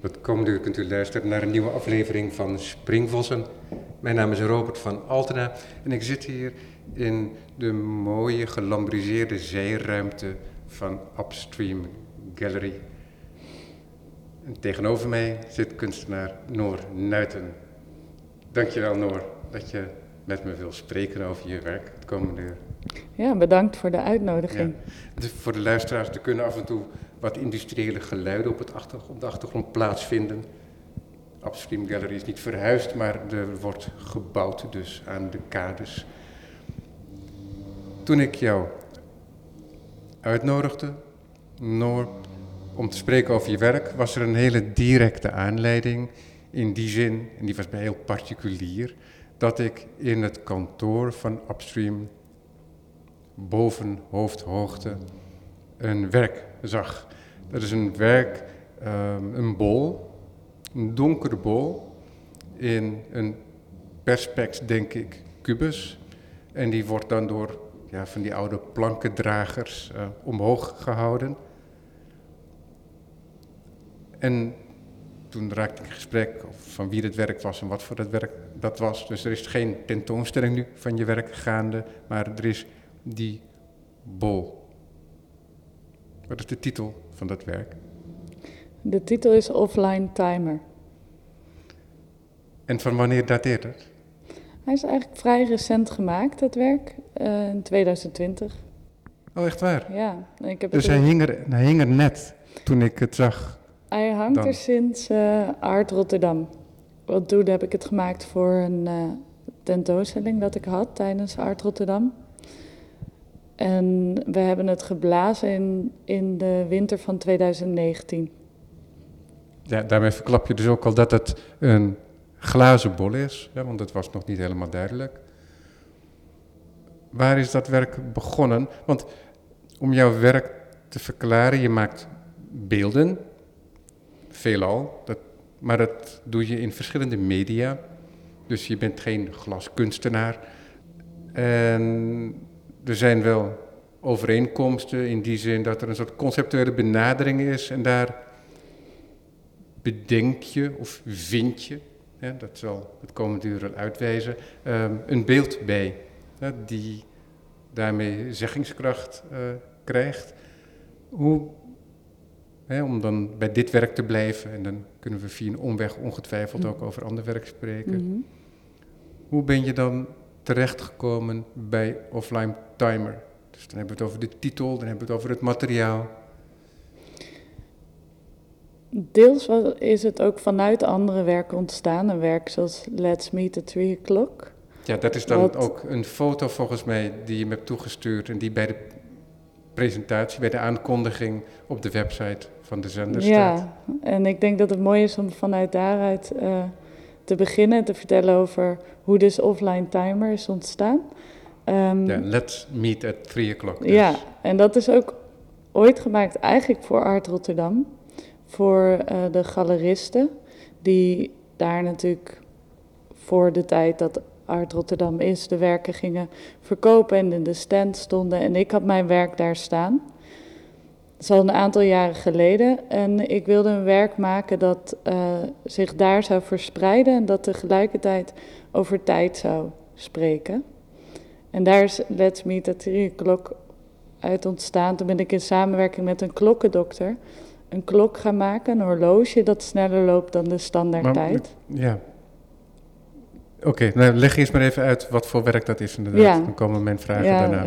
Het komende uur kunt u luisteren naar een nieuwe aflevering van Springvossen. Mijn naam is Robert van Altena en ik zit hier in de mooie gelambriseerde zeeruimte van Upstream Gallery. En tegenover mij zit kunstenaar Noor Nuiten. Dankjewel Noor dat je met me wil spreken over je werk het komende uur. Ja, bedankt voor de uitnodiging. Ja. voor de luisteraars, er kunnen af en toe wat industriële geluiden op, het op de achtergrond plaatsvinden. Upstream Gallery is niet verhuisd, maar er wordt gebouwd dus aan de kades. Toen ik jou uitnodigde, Noor, om te spreken over je werk, was er een hele directe aanleiding. In die zin, en die was bij heel particulier, dat ik in het kantoor van Upstream boven hoofdhoogte een werk zag. Dat is een werk, um, een bol, een donkere bol in een perspex, denk ik, kubus. En die wordt dan door ja, van die oude plankendragers uh, omhoog gehouden. En toen raakte ik in gesprek van wie het werk was en wat voor dat werk dat was. Dus er is geen tentoonstelling nu van je werk gaande, maar er is die bol. Wat is de titel van dat werk? De titel is Offline Timer. En van wanneer dateert het? Hij is eigenlijk vrij recent gemaakt, dat werk, uh, in 2020. Oh, echt waar? Ja. Ik heb dus hij hing, er, hij hing er net toen ik het zag? Hij hangt er sinds uh, Art Rotterdam. Want toen heb ik het gemaakt voor een uh, tentoonstelling dat ik had tijdens Art Rotterdam. En we hebben het geblazen in, in de winter van 2019. Ja, daarmee verklap je dus ook al dat het een glazen bol is, want dat was nog niet helemaal duidelijk. Waar is dat werk begonnen? Want om jouw werk te verklaren, je maakt beelden, veelal, dat, maar dat doe je in verschillende media. Dus je bent geen glaskunstenaar. En er zijn wel overeenkomsten in die zin dat er een soort conceptuele benadering is en daar bedenk je of vind je, hè, dat zal het komende uur wel uitwijzen, um, een beeld bij hè, die daarmee zeggingskracht uh, krijgt. Hoe, hè, om dan bij dit werk te blijven en dan kunnen we via een omweg ongetwijfeld ook over ander werk spreken. Mm -hmm. Hoe ben je dan terechtgekomen bij Offline Timer? Dus dan hebben we het over de titel, dan hebben we het over het materiaal. Deels is het ook vanuit andere werken ontstaan. Een werk zoals Let's Meet at 3 O'Clock. Ja, dat is dan ook een foto volgens mij die je me hebt toegestuurd en die bij de presentatie, bij de aankondiging op de website van de zender ja, staat. Ja, en ik denk dat het mooi is om vanuit daaruit uh, te beginnen te vertellen over hoe dus offline timer is ontstaan. Um, let's meet at 3 o'clock. Dus. Ja, en dat is ook ooit gemaakt eigenlijk voor Art Rotterdam. Voor uh, de galeristen, die daar natuurlijk voor de tijd dat Art Rotterdam is, de werken gingen verkopen en in de stand stonden. En ik had mijn werk daar staan. Dat is al een aantal jaren geleden. En ik wilde een werk maken dat uh, zich daar zou verspreiden en dat tegelijkertijd over tijd zou spreken. En daar is Let's Meet at 3 O'Clock uit ontstaan. Toen ben ik in samenwerking met een klokkendokter een klok gaan maken, een horloge dat sneller loopt dan de standaardtijd. Ja. Oké, okay, nou leg eerst maar even uit wat voor werk dat is inderdaad. Ja. Dan komen mijn vragen ja. daarna.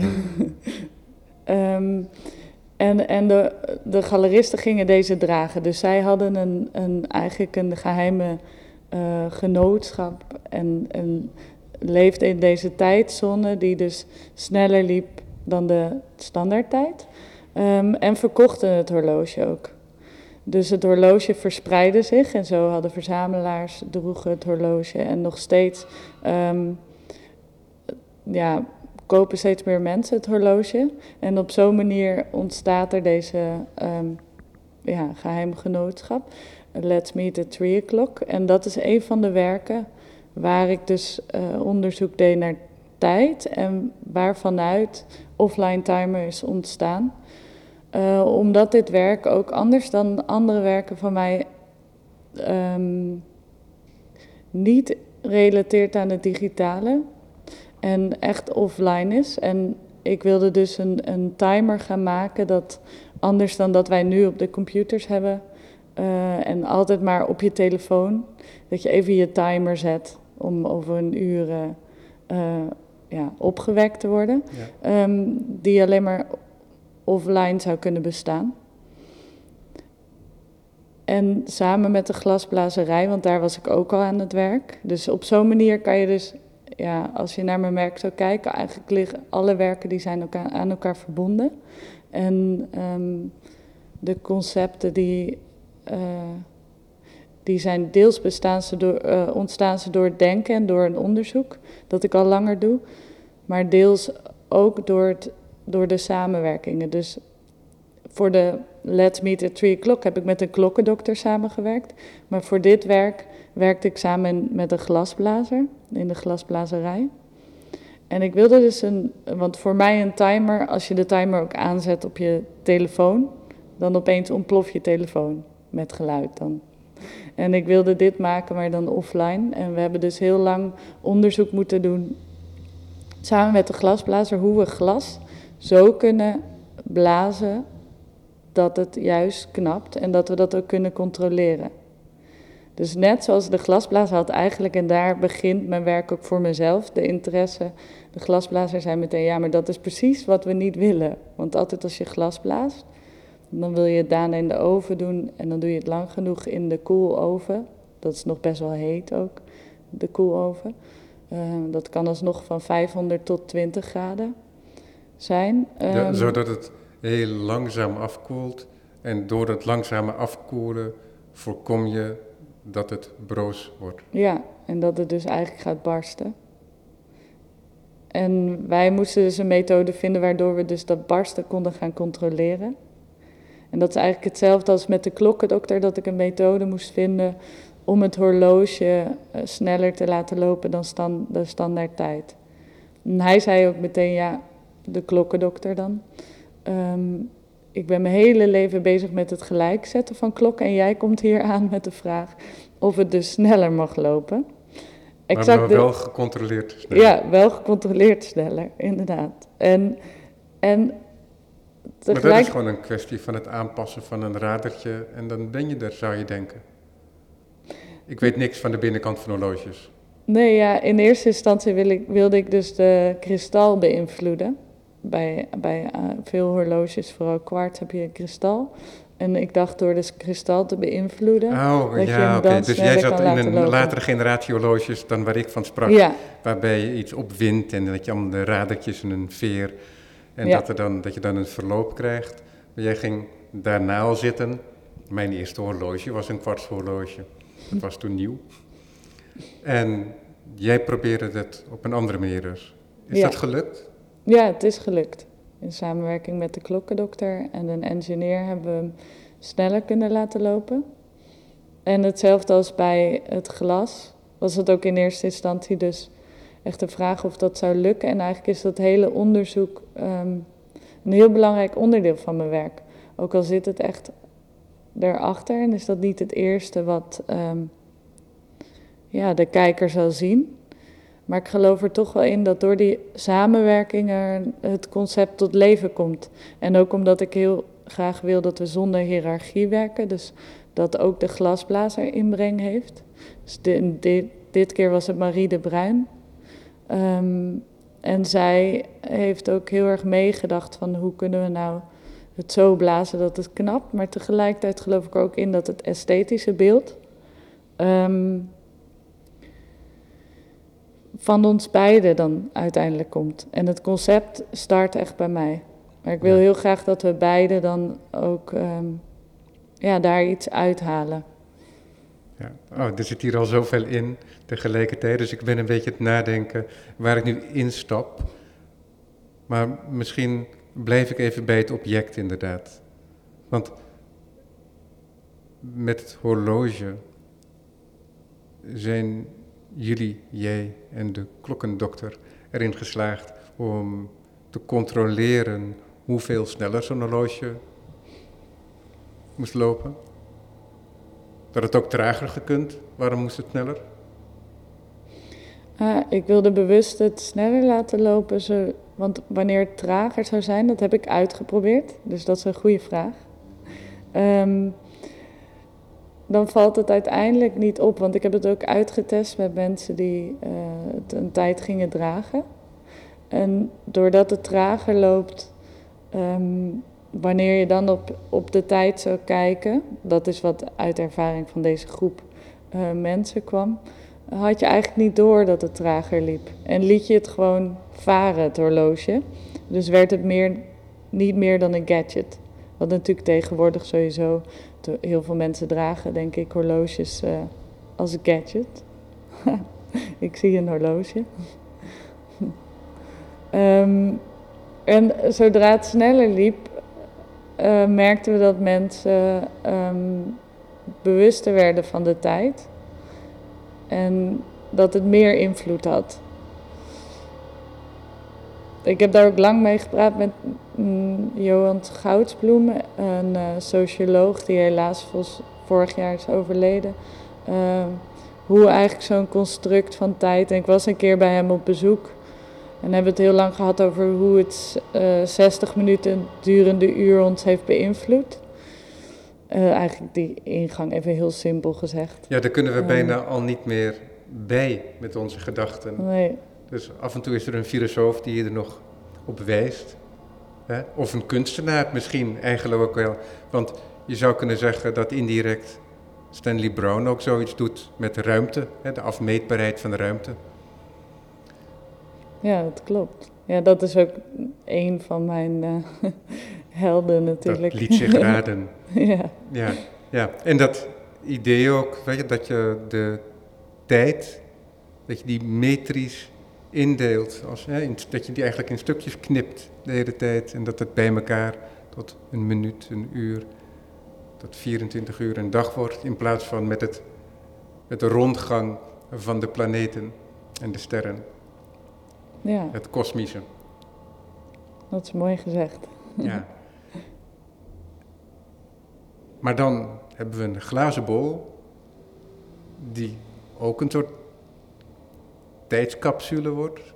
um, en en de, de galeristen gingen deze dragen. Dus zij hadden een, een, eigenlijk een geheime uh, genootschap en, en leefde in deze tijdzone die dus sneller liep dan de standaardtijd. Um, en verkochten het horloge ook. Dus het horloge verspreidde zich en zo hadden verzamelaars droegen het horloge en nog steeds um, ja, kopen steeds meer mensen het horloge. En op zo'n manier ontstaat er deze um, ja, geheim genootschap. Let's Meet at 3 o'clock. En dat is een van de werken waar ik dus uh, onderzoek deed naar tijd en waarvanuit offline timer is ontstaan. Uh, omdat dit werk ook anders dan andere werken van mij ehm, niet relateert aan het digitale en echt offline is. En ik wilde dus een, een timer gaan maken dat anders dan dat wij nu op de computers hebben uh, en altijd maar op je telefoon, dat je even je timer zet om over een uur uh, ja, opgewekt te worden, ja. um, die alleen maar offline zou kunnen bestaan. En samen met de glasblazerij, want daar was ik ook al aan het werk. Dus op zo'n manier kan je dus, ja, als je naar mijn werk zou kijken, eigenlijk liggen alle werken die zijn elkaar, aan elkaar verbonden. En um, de concepten die, uh, die zijn deels bestaan ze door, uh, ontstaan ze door het denken en door een onderzoek, dat ik al langer doe. Maar deels ook door, het, door de samenwerkingen. Dus voor de Let's Meet at 3 o'clock heb ik met een klokkendokter samengewerkt. Maar voor dit werk werkte ik samen met een glasblazer in de glasblazerij. En ik wilde dus een, want voor mij een timer, als je de timer ook aanzet op je telefoon, dan opeens ontploft je telefoon met geluid dan. En ik wilde dit maken, maar dan offline. En we hebben dus heel lang onderzoek moeten doen, samen met de glasblazer, hoe we glas zo kunnen blazen dat het juist knapt en dat we dat ook kunnen controleren. Dus net zoals de glasblazer had eigenlijk, en daar begint mijn werk ook voor mezelf, de interesse. De glasblazer zei meteen, ja, maar dat is precies wat we niet willen. Want altijd als je glas blaast, dan wil je het daarna in de oven doen en dan doe je het lang genoeg in de koeloven. Dat is nog best wel heet ook, de koeloven. Uh, dat kan alsnog van 500 tot 20 graden zijn. Um, ja, zodat het heel langzaam afkoelt. En door het langzame afkoelen voorkom je dat het broos wordt. Ja, en dat het dus eigenlijk gaat barsten. En wij moesten dus een methode vinden waardoor we dus dat barsten konden gaan controleren. En dat is eigenlijk hetzelfde als met de klokkendokter, dat ik een methode moest vinden om het horloge uh, sneller te laten lopen dan stand, de standaard tijd. En hij zei ook meteen, ja, de klokkendokter dan. Um, ik ben mijn hele leven bezig met het gelijkzetten van klokken. En jij komt hier aan met de vraag of het dus sneller mag lopen. Exact maar, wel gecontroleerd sneller. Ja, wel gecontroleerd sneller, inderdaad. En, en tegelijk... Maar dat is gewoon een kwestie van het aanpassen van een radertje en dan ben je er, zou je denken. Ik weet niks van de binnenkant van horloges. Nee, ja, in eerste instantie wil ik, wilde ik dus de kristal beïnvloeden bij, bij uh, veel horloges, vooral kwarts, heb je kristal. En ik dacht door dus kristal te beïnvloeden. Oh, ja, oké. Dus jij zat in een lopen. latere generatie horloges dan waar ik van sprak. Ja. Waarbij je iets opwindt en dat je allemaal de radertjes en een veer. En ja. dat, er dan, dat je dan een verloop krijgt. Maar jij ging daarna al zitten. Mijn eerste horloge was een kwartshorloge. Dat was toen nieuw. En jij probeerde het op een andere manier dus. Is dat gelukt? Ja, het is gelukt. In samenwerking met de klokkendokter en een engineer hebben we hem sneller kunnen laten lopen. En hetzelfde als bij het glas was het ook in eerste instantie dus echt de vraag of dat zou lukken. En eigenlijk is dat hele onderzoek um, een heel belangrijk onderdeel van mijn werk. Ook al zit het echt daarachter en is dat niet het eerste wat um, ja, de kijker zal zien. Maar ik geloof er toch wel in dat door die samenwerking er het concept tot leven komt. En ook omdat ik heel graag wil dat we zonder hiërarchie werken. Dus dat ook de glasblazer inbreng heeft. Dus dit, dit, keer was het Marie de Bruin. Um, en zij heeft ook heel erg meegedacht van hoe kunnen we nou het zo blazen dat het knapt. Maar tegelijkertijd geloof ik ook in dat het esthetische beeld... Um, van ons beiden dan uiteindelijk komt. En het concept start echt bij mij. Maar ik wil heel graag dat we beiden dan ook um, ja, daar iets uithalen. Ja. Oh, er zit hier al zoveel in tegelijkertijd, dus ik ben een beetje het nadenken waar ik nu instap. Maar misschien blijf ik even bij het object inderdaad. Want met het horloge zijn jullie, jij en de klokkendokter erin geslaagd om te controleren hoeveel sneller zo'n horloge moest lopen? Dat het ook trager gekund. Waarom moest het sneller? Uh, ik wilde bewust het sneller laten lopen. Zo, want wanneer het trager zou zijn, dat heb ik uitgeprobeerd. Dus dat is een goede vraag. Um, dan valt het uiteindelijk niet op. Want ik heb het ook uitgetest met mensen die uh, het een tijd gingen dragen. En doordat het trager loopt, um, wanneer je dan op, op de tijd zou kijken, dat is wat uit ervaring van deze groep uh, mensen kwam, had je eigenlijk niet door dat het trager liep. En liet je het gewoon varen, het horloge. Dus werd het meer, niet meer dan een gadget. Wat natuurlijk tegenwoordig sowieso heel veel mensen dragen, denk ik, horloges uh, als gadget. ik zie een horloge. um, en zodra het sneller liep, uh, merkten we dat mensen um, bewuster werden van de tijd. En dat het meer invloed had. Ik heb daar ook lang mee gepraat met mm, Johan Goudsbloem, een uh, socioloog die helaas vorig jaar is overleden. Uh, hoe eigenlijk zo'n construct van tijd. En ik was een keer bij hem op bezoek. En hebben het heel lang gehad over hoe het uh, eh, 60 minuten durende uur ons heeft beïnvloed. Uh, eigenlijk die ingang, even heel simpel gezegd. Ja, daar kunnen we bijna al niet meer bij met onze gedachten. Nee. Dus af en toe is er een filosoof die je er nog op wijst. Hè? Of een kunstenaar misschien eigenlijk ook wel. Want je zou kunnen zeggen dat indirect Stanley Brown ook zoiets doet met de ruimte, hè? de afmeetbaarheid van de ruimte. Ja, dat klopt. Ja, dat is ook een van mijn uh, helden natuurlijk. Dat liet zich raden. ja. ja. Ja, en dat idee ook, weet je, dat je de tijd, dat je die metrisch indeelt. Als, hè, dat je die eigenlijk in stukjes knipt de hele tijd. En dat het bij elkaar tot een minuut, een uur, tot 24 uur een dag wordt. In plaats van met, het, met de rondgang van de planeten en de sterren. Ja. Het kosmische. Dat is mooi gezegd. Ja. Maar dan hebben we een glazen bol, die ook een soort tijdscapsule wordt.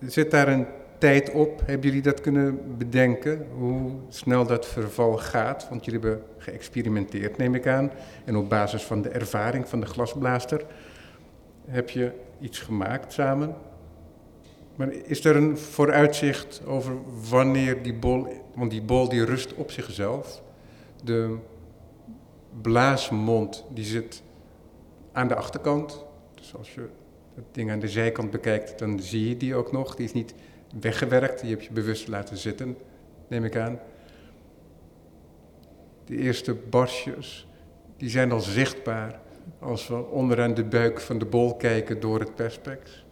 Zit daar een tijd op? Hebben jullie dat kunnen bedenken? Hoe snel dat verval gaat? Want jullie hebben geëxperimenteerd, neem ik aan. En op basis van de ervaring van de glasblaaster heb je iets gemaakt samen. Maar is er een vooruitzicht over wanneer die bol, want die bol die rust op zichzelf. De blaasmond die zit aan de achterkant. Dus als je het ding aan de zijkant bekijkt, dan zie je die ook nog. Die is niet weggewerkt, die heb je bewust laten zitten, neem ik aan. De eerste barsjes, die zijn al zichtbaar als we onderaan de buik van de bol kijken door het perspex.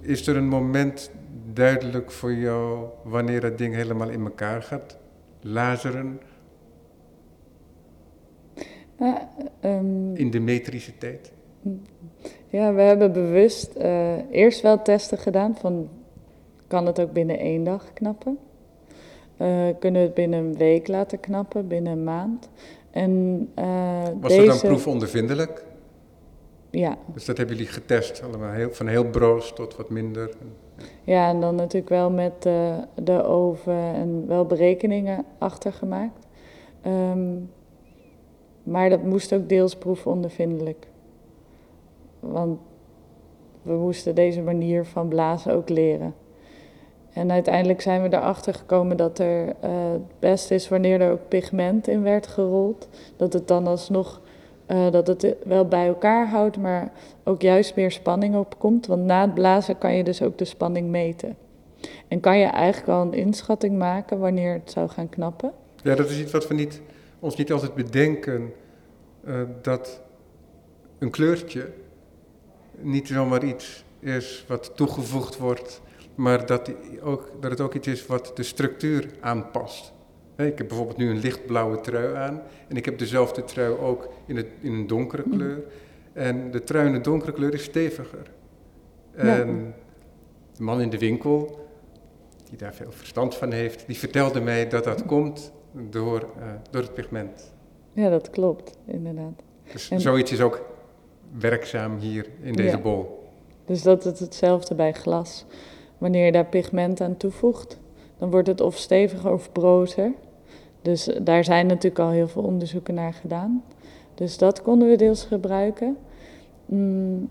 Is er een moment duidelijk voor jou wanneer het ding helemaal in elkaar gaat lazeren? Um, in de metrische tijd? Ja, we hebben bewust uh, eerst wel testen gedaan van kan het ook binnen één dag knappen? Uh, kunnen we het binnen een week laten knappen, binnen een maand? En, uh, Was deze... het dan proefondervindelijk? Ja. Dus dat hebben jullie getest, allemaal heel, van heel broos tot wat minder? Ja, en dan natuurlijk wel met uh, de oven en wel berekeningen achtergemaakt. Um, maar dat moest ook deels proefondervindelijk. Want we moesten deze manier van blazen ook leren. En uiteindelijk zijn we erachter gekomen dat er uh, het best is wanneer er ook pigment in werd gerold. Dat het dan alsnog uh, dat het wel bij elkaar houdt, maar ook juist meer spanning opkomt. Want na het blazen kan je dus ook de spanning meten. En kan je eigenlijk al een inschatting maken wanneer het zou gaan knappen. Ja, dat is iets wat we niet ons niet altijd bedenken uh, dat een kleurtje niet zomaar iets is wat toegevoegd wordt, maar dat, ook, dat het ook iets is wat de structuur aanpast. Ik heb bijvoorbeeld nu een lichtblauwe trui aan en ik heb dezelfde trui ook in, het, in een donkere mm. kleur. En de trui in de donkere kleur is steviger. En de man in de winkel die daar veel verstand van heeft, die vertelde mij dat dat komt door, uh, door het pigment. Ja, dat klopt, inderdaad. Dus zoiets is ook werkzaam hier in deze bol. Dus dat is hetzelfde bij glas. Wanneer je daar pigment aan toevoegt, dan wordt het of steviger of brozer. Dus daar zijn natuurlijk al heel veel onderzoeken naar gedaan. Dus dat konden we deels gebruiken. Mm,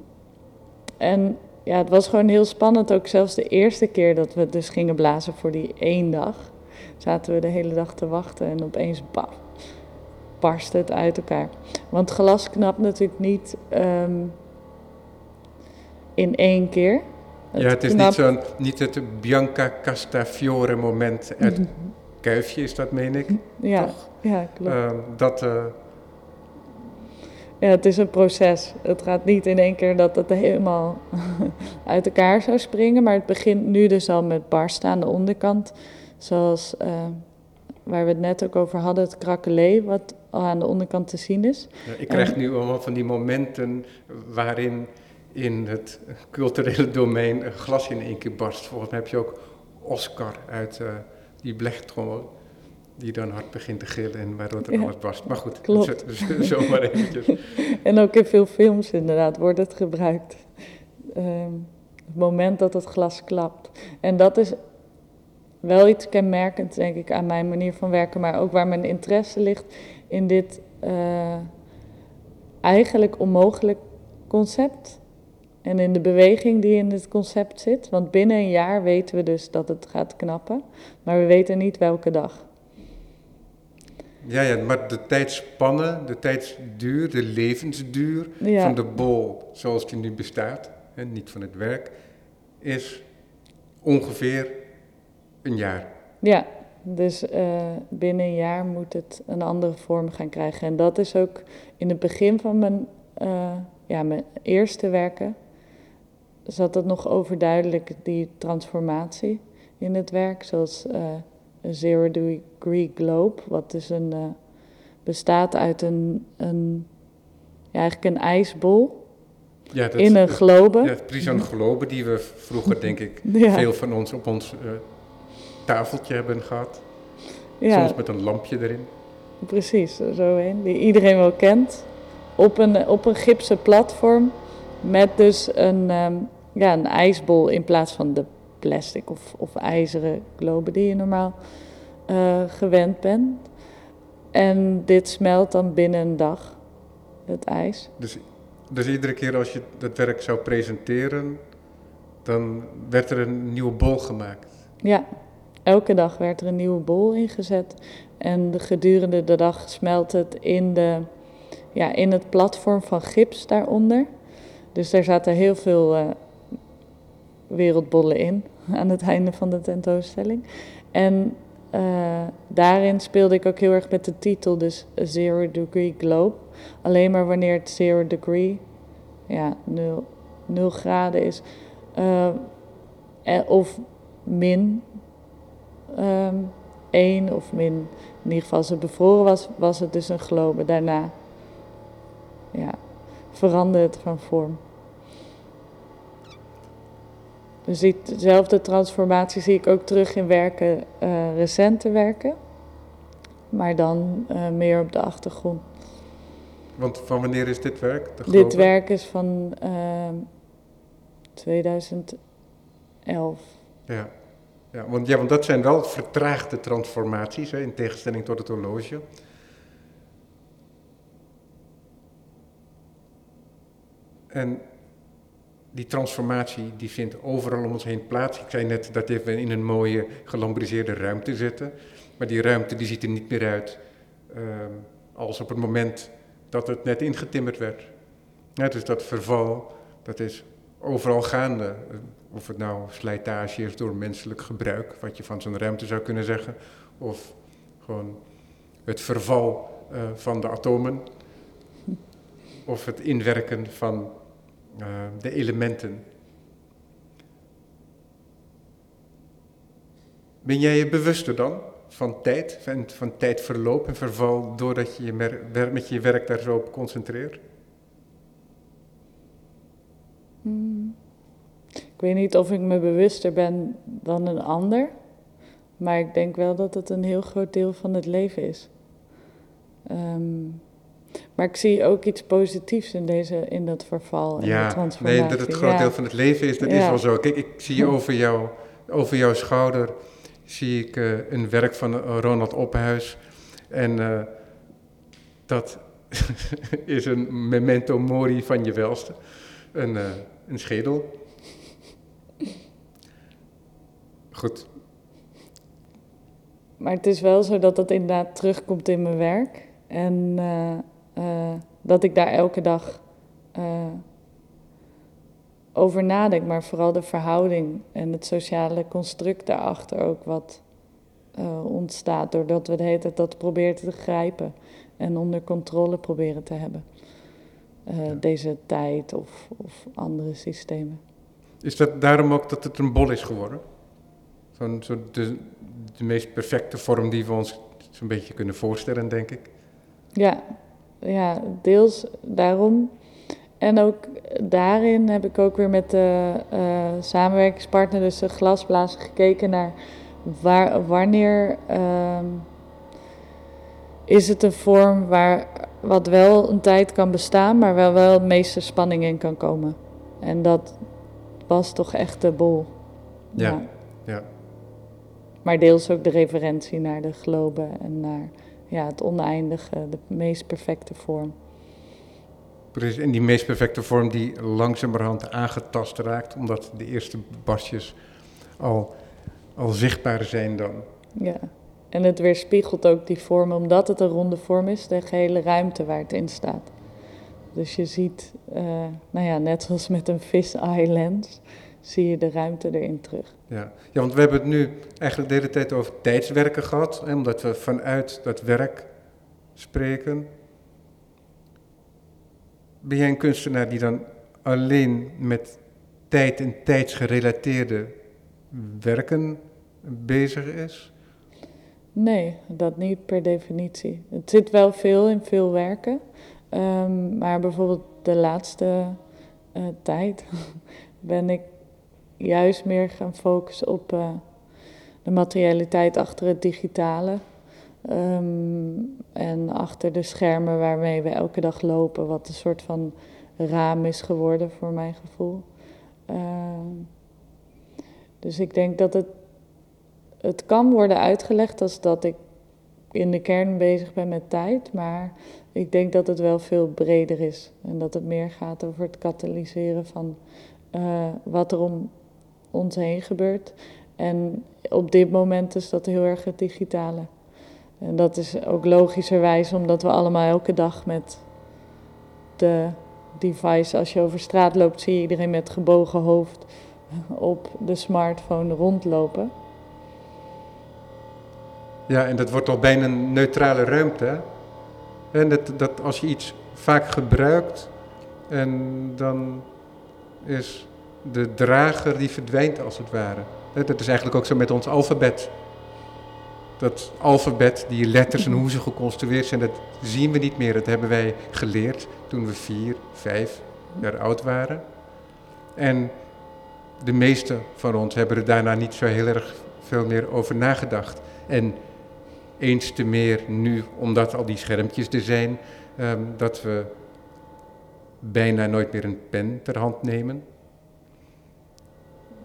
en ja, het was gewoon heel spannend. Ook zelfs de eerste keer dat we dus gingen blazen voor die één dag. Zaten we de hele dag te wachten en opeens baf, barstte het uit elkaar. Want glas knapt natuurlijk niet ehm, in één keer. ja, het is niet, zo'n, niet het Bianca Castafiore moment. Het kuifje is dat, meen ik. Ja, ja klopt. Ehm, dat... Uh, ja, het is een proces. Het gaat niet in één keer dat het helemaal uit elkaar zou springen. Maar het begint nu dus al met barsten aan de onderkant. Zoals uh, waar we het net ook over hadden, het krakelé, wat al aan de onderkant te zien is. Ja, ik krijg nu allemaal van die momenten waarin in het culturele domein een glas in één keer barst. Volgens mij heb je ook Oscar uit uh, die blechtrommel die dan hard begint te gillen en waardoor er alles barst. Maar goed, Klopt. zomaar eventjes. en ook in veel films inderdaad wordt het gebruikt. Um, het moment dat het glas klapt. En dat is wel iets kenmerkends, denk ik, aan mijn manier van werken, maar ook waar mijn interesse ligt in dit uh, eigenlijk onmogelijk concept. En in de beweging die in het concept zit. Want binnen een jaar weten we dus dat het gaat knappen, maar we weten niet welke dag. Ja, ja, maar de tijdspanne, de tijdsduur, de levensduur van de bol zoals die nu bestaat, en niet van het werk, is ongeveer een jaar. Ja, dus uh, binnen een jaar moet het een andere vorm gaan krijgen. En dat is ook in het begin van mijn, uh, ja, mijn eerste werken, zat het nog overduidelijk, die transformatie in het werk. Zoals uh, een Zero Degree Globe, wat dus een, bestaat uit een, een, ja, eigenlijk een ijsbol. Ja, dat, in een globe. Ja, precies een globe die we vroeger, denk ik, veel van ons op ons tafeltje hebben gehad. Ja. Soms met een lampje erin. Precies, zo een. Die iedereen wel kent. Op een, op een gipsen platform. Met dus een, um, ja, een ijsbol in plaats van de plastic of, of ijzeren globe die je normaal uh, gewend bent. En dit smelt dan binnen een dag, het ijs. Dus, dus iedere keer als je dat werk zou presenteren, dan werd er een nieuwe bol gemaakt? Ja, Elke dag werd er een nieuwe bol ingezet. En de, gedurende de dag smelt het in, de, ja, in het platform van gips daaronder. Dus daar zaten heel veel uh, wereldbollen in aan het einde van de tentoonstelling. En uh, daarin speelde ik ook heel erg met de titel, dus Zero Degree Globe. Alleen maar wanneer het Zero Degree, ja, 0 graden is. Uh, of min um, 1 of min, in ieder geval als het bevroren was, was het dus een globe. Daarna ja, veranderde het van vorm. Dus diezelfde transformatie zie ik ook terug in werken, uh, recente werken, maar dan uh, meer op de achtergrond. Want van wanneer is dit werk? dit werk is van uh, ehm, 2011. Ja. Ja want, ja, want dat zijn wel vertraagde transformaties, hè, in tegenstelling tot het horloge. En die transformatie die vindt overal om ons heen plaats. Ik zei net dat we in een mooie gelambriseerde ruimte zitten. Maar die ruimte die ziet er niet meer uit uh, als op het moment dat het net ingetimmerd werd. Dus dat verval, dat is overal gaande. Of het nou slijtage is door menselijk gebruik, wat je van zo'n ruimte zou kunnen zeggen, of gewoon het verval uh, van de atomen, of het inwerken van uh, de elementen. Ben jij je bewuster dan van tijd, van, van tijdverloop en verval, doordat je je met je werk daar zo op concentreert? Mm. Ik weet niet of ik me bewuster ben dan een ander. maar ik denk wel dat het een heel groot deel van het leven is. Ehm, maar ik zie ook iets positiefs in, deze, in dat verval en ja, de transformatie. Nee, dat het groot ja. deel van het leven is, dat is wel zo. Kijk, ik zie over, jou, over jouw schouder zie ik uh, een werk van uh, Ronald Ophuis. En uh, dat is een memento mori van je welste. Een, een schedel. Goed. Maar het is wel zo dat dat inderdaad terugkomt in mijn werk. En dat ik daar elke dag over nadenk, maar vooral de verhouding en het sociale construct daarachter ook wat ontstaat, doordat we de hele tijd dat proberen te grijpen en onder controle proberen te hebben. Ja. Deze tijd of, of, andere systemen. Is dat daarom ook dat het een bol is geworden? Zo'n zo de, de meest perfecte vorm die we ons zo'n beetje kunnen voorstellen, denk ik. Ja, ja, deels daarom. En ook daarin heb ik ook weer met de uh, samenwerkingspartner, dus de glasblazer, gekeken naar waar, wanneer uh, is het een vorm waar wat wel een tijd kan bestaan, maar waar wel het meeste spanning in kan komen. En dat was toch echt de bol. Ja. Maar deels ook de referentie naar de globe en naar ja, het oneindige, de meest perfecte vorm. Precies, en die meest perfecte vorm die langzamerhand aangetast raakt, omdat de eerste barstjes al, al zichtbaar zijn dan. Ja, en het weerspiegelt ook die vorm, omdat het een ronde vorm is, de gehele ruimte waar het in staat. Dus je ziet, uh, nou ja, net zoals met een fish-eye lens, zie je de ruimte erin terug. Ja. ja, want we hebben het nu eigenlijk de hele tijd over tijdswerken gehad, hè, omdat we vanuit dat werk spreken. Ben jij een kunstenaar die dan alleen met tijd en tijdsgerelateerde werken bezig is? Nee, dat niet per definitie. Het zit wel veel in veel werken. Um, maar bijvoorbeeld de laatste uh, tijd ben ik juist meer gaan focussen op uh, de materialiteit achter het digitale. Um, en achter de schermen waarmee we elke dag lopen, wat een soort van raam is geworden voor mijn gevoel. Uh, dus ik denk dat het, het kan worden uitgelegd als dat ik in de kern bezig ben met tijd, maar ik denk dat het wel veel breder is en dat het meer gaat over het katalyseren van uh, wat er om ons heen gebeurt. En op dit moment is dat heel erg het digitale. En dat is ook logischerwijs omdat we allemaal elke dag met de device, als je over straat loopt, zie je iedereen met gebogen hoofd op de smartphone rondlopen. Ja, en dat wordt al bijna een neutrale ruimte. En dat, dat als je iets vaak gebruikt, en dan is de drager die verdwijnt als het ware. Dat is eigenlijk ook zo met ons alfabet dat alfabet, die letters en hoe ze geconstrueerd zijn, dat zien we niet meer. Dat hebben wij geleerd toen we vier, vijf jaar oud waren. En de meeste van ons hebben er daarna niet zo heel erg veel meer over nagedacht. En eens te meer nu, omdat al die schermpjes er zijn, um, dat we bijna nooit meer een pen ter hand nemen.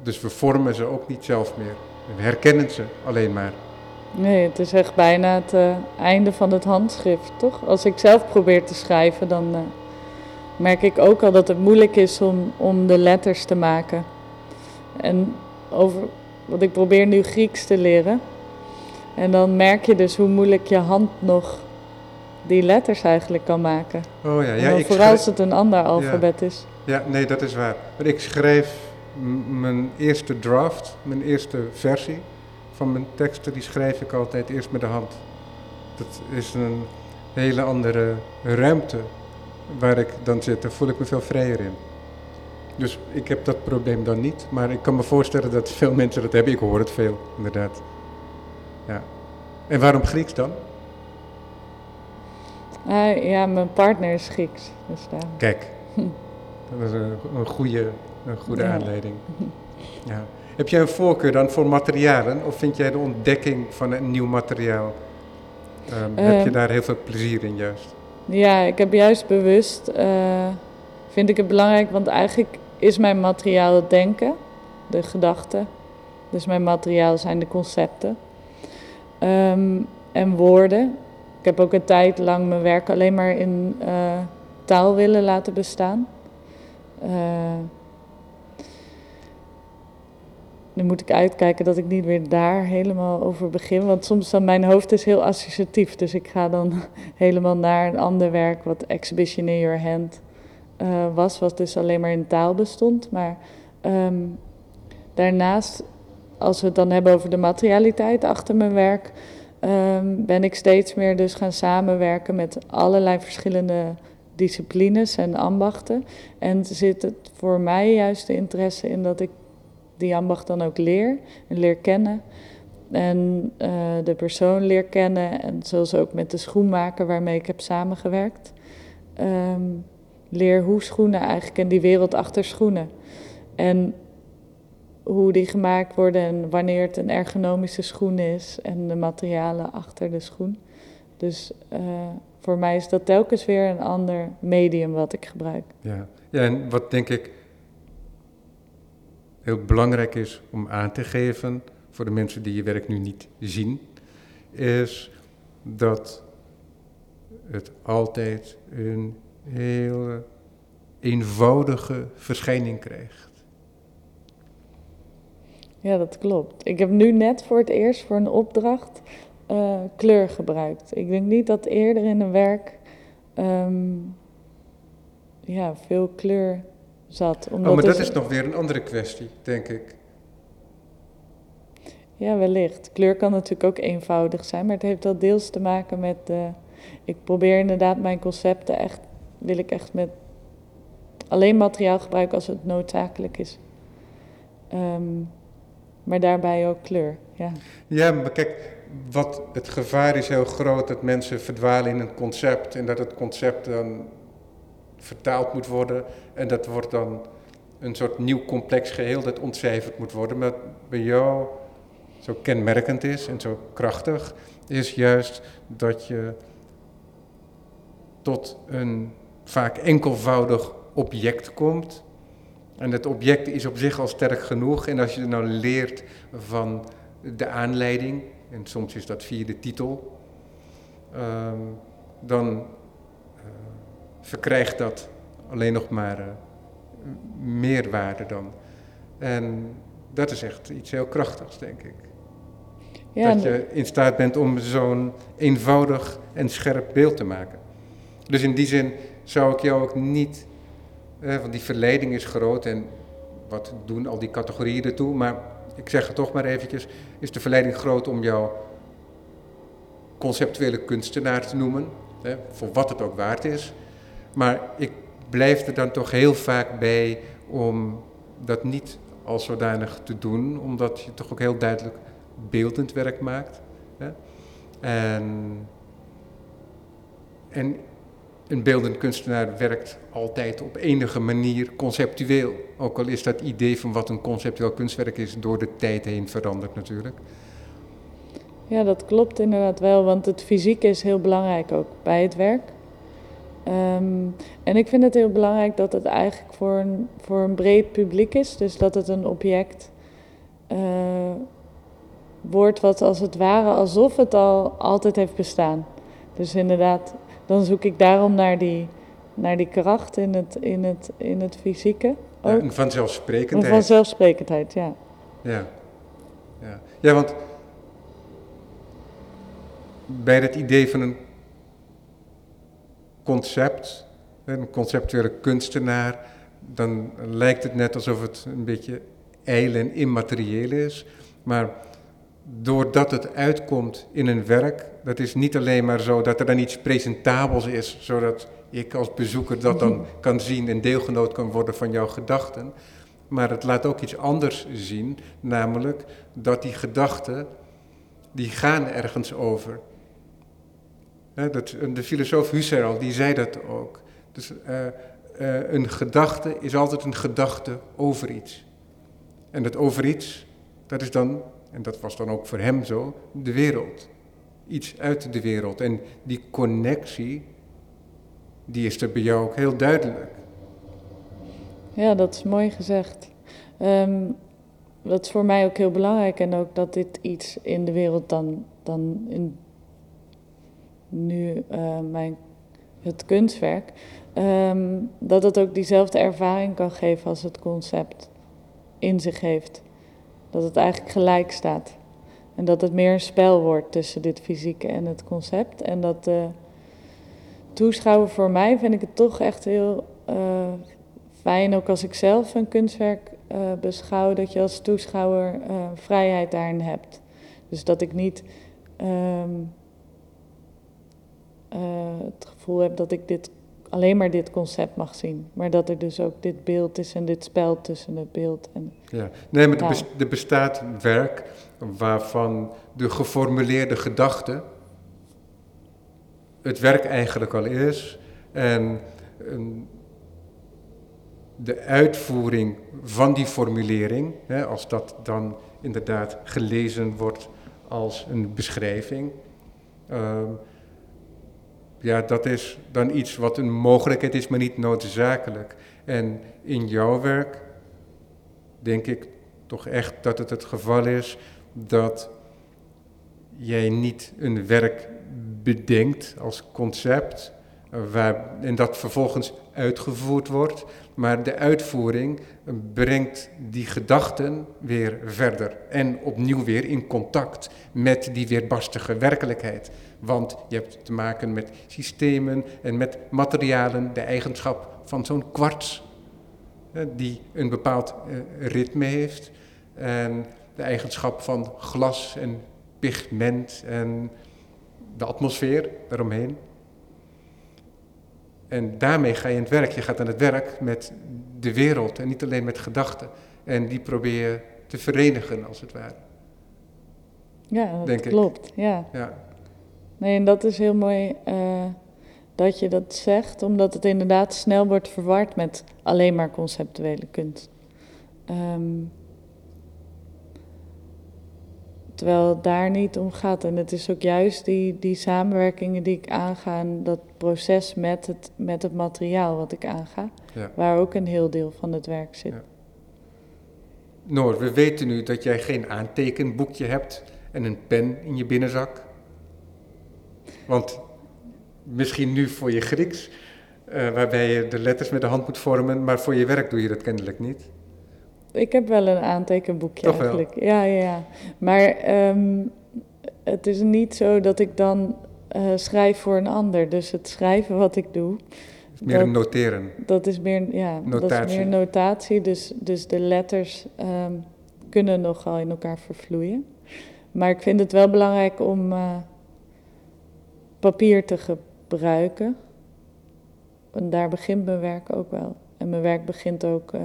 Dus we vormen ze ook niet zelf meer. We herkennen ze alleen maar. Nee, het is echt bijna het uh, einde van het handschrift, toch? Als ik zelf probeer te schrijven, dan uh, merk ik ook al dat het moeilijk is om, om de letters te maken. En over, want ik probeer nu Grieks te leren. En dan merk je dus hoe moeilijk je hand nog die letters eigenlijk kan maken. Oh ja, ja. Ik vooral schrijf... als het een ander alfabet ja. is. Ja, nee, dat is waar. Maar ik schreef mijn eerste draft, mijn eerste versie van mijn teksten, die schrijf ik altijd eerst met de hand. Dat is een hele andere ruimte waar ik dan zit. Daar voel ik me veel vrijer in. Dus ik heb dat probleem dan niet. Maar ik kan me voorstellen dat veel mensen dat hebben. Ik hoor het veel, inderdaad. Ja. En waarom Grieks dan? Uh, ja, mijn partner is Grieks. Dus daar. Kijk, dat is een, een goede, een goede Ja. aanleiding. Ja. Heb jij een voorkeur dan voor materialen of vind jij de ontdekking van een nieuw materiaal? Um, heb je ehm. daar heel veel plezier in juist? Ja, ik heb juist bewust, uh, vind ik het belangrijk, want eigenlijk is mijn materiaal het denken, de gedachten. Dus mijn materiaal zijn de concepten um, en woorden. Ik heb ook een tijd lang mijn werk alleen maar in uh, taal willen laten bestaan. Uh, nu moet ik uitkijken dat ik niet weer daar helemaal over begin. Want soms dan mijn hoofd is heel associatief. Dus ik ga dan helemaal naar een ander werk wat Exhibition in Your Hand uh, was. Wat dus alleen maar in taal bestond. Maar um, daarnaast, als we het dan hebben over de materialiteit achter mijn werk... Um, ben ik steeds meer dus gaan samenwerken met allerlei verschillende disciplines en ambachten. En zit het voor mij juist de interesse in dat ik die ambacht dan ook leer en leer kennen. En uh, de persoon leer kennen. En zoals ook met de schoenmaker waarmee ik heb samengewerkt. Um, leer hoe schoenen eigenlijk en die wereld achter schoenen. En hoe die gemaakt worden en wanneer het een ergonomische schoen is en de materialen achter de schoen. Dus uh, voor mij is dat telkens weer een ander medium wat ik gebruik. Ja, ja en wat denk ik heel belangrijk is om aan te geven voor de mensen die je werk nu niet zien, is dat het altijd een hele eenvoudige verschijning krijgt. Ja, dat klopt. Ik heb nu net voor het eerst voor een opdracht uh, kleur gebruikt. Ik denk niet dat eerder in een werk um, ja, veel kleur zat. Omdat oh, maar dat is nog weer een andere kwestie, denk ik. Ja, wellicht. Kleur kan natuurlijk ook eenvoudig zijn, maar het heeft wel deels te maken met. de. ik probeer inderdaad mijn concepten echt. wil ik echt met alleen materiaal gebruiken als het noodzakelijk is. Um, maar daarbij ook kleur. Ja. ja, maar kijk, wat het gevaar is heel groot dat mensen verdwalen in een concept en dat het concept dan vertaald moet worden. En dat wordt dan een soort nieuw complex geheel dat ontcijferd moet worden. Maar bij jou zo kenmerkend is en zo krachtig, is juist dat je tot een vaak enkelvoudig object komt. En het object is op zich al sterk genoeg. En als je er nou leert van de aanleiding, en soms is dat via de titel, um, dan verkrijgt dat alleen nog maar uh, meer waarde dan. En dat is echt iets heel krachtigs, denk ik. Ja, dat je in staat bent om zo'n eenvoudig en scherp beeld te maken. Dus in die zin zou ik jou ook niet, eh, want die verleiding is groot en wat doen al die categorieën ertoe, maar ik zeg het toch maar eventjes, is de verleiding groot om jou conceptuele kunstenaar te noemen, voor wat het ook waard is. Maar ik blijf er dan toch heel vaak bij om dat niet als zodanig te doen, omdat je toch ook heel duidelijk beeldend werk maakt. Hè? En, en een beeldend kunstenaar werkt altijd op enige manier conceptueel. Ook al is dat idee van wat een conceptueel kunstwerk is door de tijd heen veranderd natuurlijk. Ja, dat klopt inderdaad wel, want het fysiek is heel belangrijk ook bij het werk. Um, en ik vind het heel belangrijk dat het eigenlijk voor een, voor een breed publiek is. Dus dat het een object uh, wordt wat als het ware alsof het al altijd heeft bestaan. Dus inderdaad, dan zoek ik daarom naar die, naar die kracht in het, in het, in het fysieke. Ook. Ja, vanzelfsprekendheid. vanzelfsprekendheid, ja. Ja. Ja, ja want bij het idee van een concept, een conceptuele kunstenaar, dan lijkt het net alsof het een beetje ijl en immaterieel is. Maar doordat het uitkomt in een werk, dat is niet alleen maar zo dat er dan iets presentabels is, zodat ik als bezoeker dat dan kan zien en deelgenoot kan worden van jouw gedachten. Maar het laat ook iets anders zien, namelijk dat die gedachten, die gaan ergens over dat, de filosoof Husserl die zei dat ook. Dus uh, uh, een gedachte is altijd een gedachte over iets. En het over iets, dat is dan, en dat was dan ook voor hem zo, de wereld. Iets uit de wereld. En die connectie, die is er bij jou ook heel duidelijk. Ja, dat is mooi gezegd. Um, dat is voor mij ook heel belangrijk en ook dat dit iets in de wereld dan, dan in nu uh, mijn, het kunstwerk, um, dat het ook diezelfde ervaring kan geven als het concept in zich heeft. Dat het eigenlijk gelijk staat. En dat het meer een spel wordt tussen dit fysieke en het concept. En dat de toeschouwer voor mij vind ik het toch echt heel uh, fijn, ook als ik zelf een kunstwerk beschouw, dat je als toeschouwer vrijheid daarin hebt. Dus dat ik niet um, uh, het gevoel heb dat ik dit, alleen maar dit concept mag zien. Maar dat er dus ook dit beeld is en dit spel tussen het beeld en. Ja, nee, maar er, er bestaat werk waarvan de geformuleerde gedachte het werk eigenlijk al is. En de uitvoering van die formulering, hè, als dat dan inderdaad gelezen wordt als een beschrijving, uh, ja, dat is dan iets wat een mogelijkheid is, maar niet noodzakelijk. En in jouw werk denk ik toch echt dat het het geval is dat jij niet een werk bedenkt als concept, waar, en dat vervolgens uitgevoerd wordt, maar de uitvoering brengt die gedachten weer verder en opnieuw weer in contact met die weerbarstige werkelijkheid. Want je hebt te maken met systemen en met materialen, de eigenschap van zo'n kwarts, die een bepaald eh, ritme heeft, en de eigenschap van glas en pigment en de atmosfeer daaromheen. En daarmee ga je in het werk. Je gaat aan het werk met de wereld en niet alleen met gedachten. En die probeer je te verenigen, als het ware. Ja, dat klopt. Ja. ja. Nee, en dat is heel mooi uh, dat je dat zegt, omdat het inderdaad snel wordt verward met alleen maar conceptuele kunst. Um, Terwijl het daar niet om gaat. En het is ook juist die, die samenwerkingen die ik aanga, dat proces met het, met het materiaal wat ik aanga, waar ook een heel deel van het werk zit. Ja. Noor, we weten nu dat jij geen aantekenboekje hebt en een pen in je binnenzak. Want misschien nu voor je Grieks, uh, waarbij je de letters met de hand moet vormen, maar voor je werk doe je dat kennelijk niet ik heb wel een aantekenboekje Toch eigenlijk. Wel? Ja, ja, ja. Maar um, het is niet zo dat ik dan uh, schrijf voor een ander. Dus het schrijven wat ik doe. Meer dat, een noteren. Dat is meer, ja, notatie. dat is meer notatie. Dus, dus de letters um, kunnen nogal in elkaar vervloeien. Maar ik vind het wel belangrijk om uh, papier te gebruiken. En daar begint mijn werk ook wel. En mijn werk begint ook. Uh,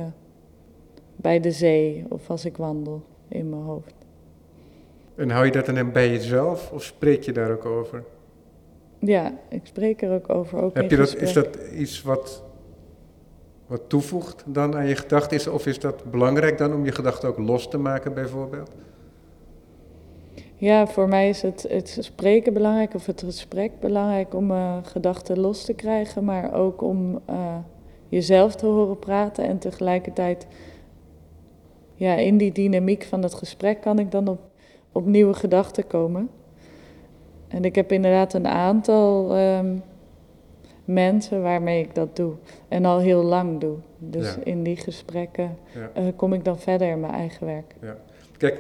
bij de zee of als ik wandel in mijn hoofd. En hou je dat dan bij jezelf of spreek je daar ook over? Ja, ik spreek er ook over. Ook Heb je dat, is dat iets wat, wat toevoegt dan aan je gedachten? Of is dat belangrijk dan om je gedachten ook los te maken bijvoorbeeld? Ja, voor mij is het, het spreken belangrijk of het gesprek belangrijk om uh, gedachten los te krijgen, maar ook om uh, jezelf te horen praten en tegelijkertijd ja, in die dynamiek van het gesprek kan ik dan op, op nieuwe gedachten komen. En ik heb inderdaad een aantal um, mensen waarmee ik dat doe. En al heel lang doe. Dus in die gesprekken uh, kom ik dan verder in mijn eigen werk. Ja. Kijk,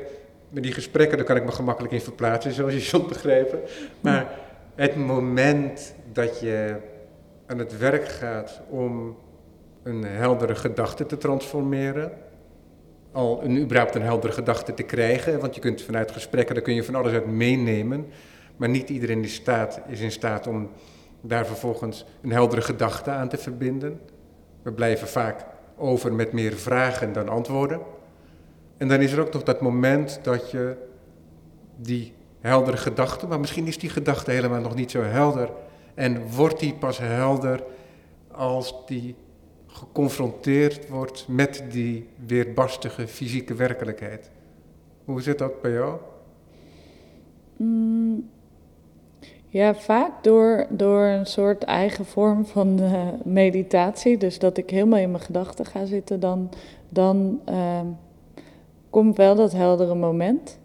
met die gesprekken daar kan ik me gemakkelijk in verplaatsen, zoals je zult begrijpen. Maar het moment dat je aan het werk gaat om een heldere gedachte te transformeren, al een, überhaupt een heldere gedachte te krijgen. Want je kunt vanuit gesprekken, daar kun je van alles uit meenemen. Maar niet iedereen is, staat, is in staat om daar vervolgens een heldere gedachte aan te verbinden. We blijven vaak over met meer vragen dan antwoorden. En dan is er ook nog dat moment dat je die heldere gedachte, maar misschien is die gedachte helemaal nog niet zo helder. En wordt die pas helder als die geconfronteerd wordt met die weerbarstige fysieke werkelijkheid. Hoe zit dat bij jou? Mm, ja, vaak door, door een soort eigen vorm van uh, meditatie. Dus dat ik helemaal in mijn gedachten ga zitten, dan, dan uh, komt wel dat heldere moment.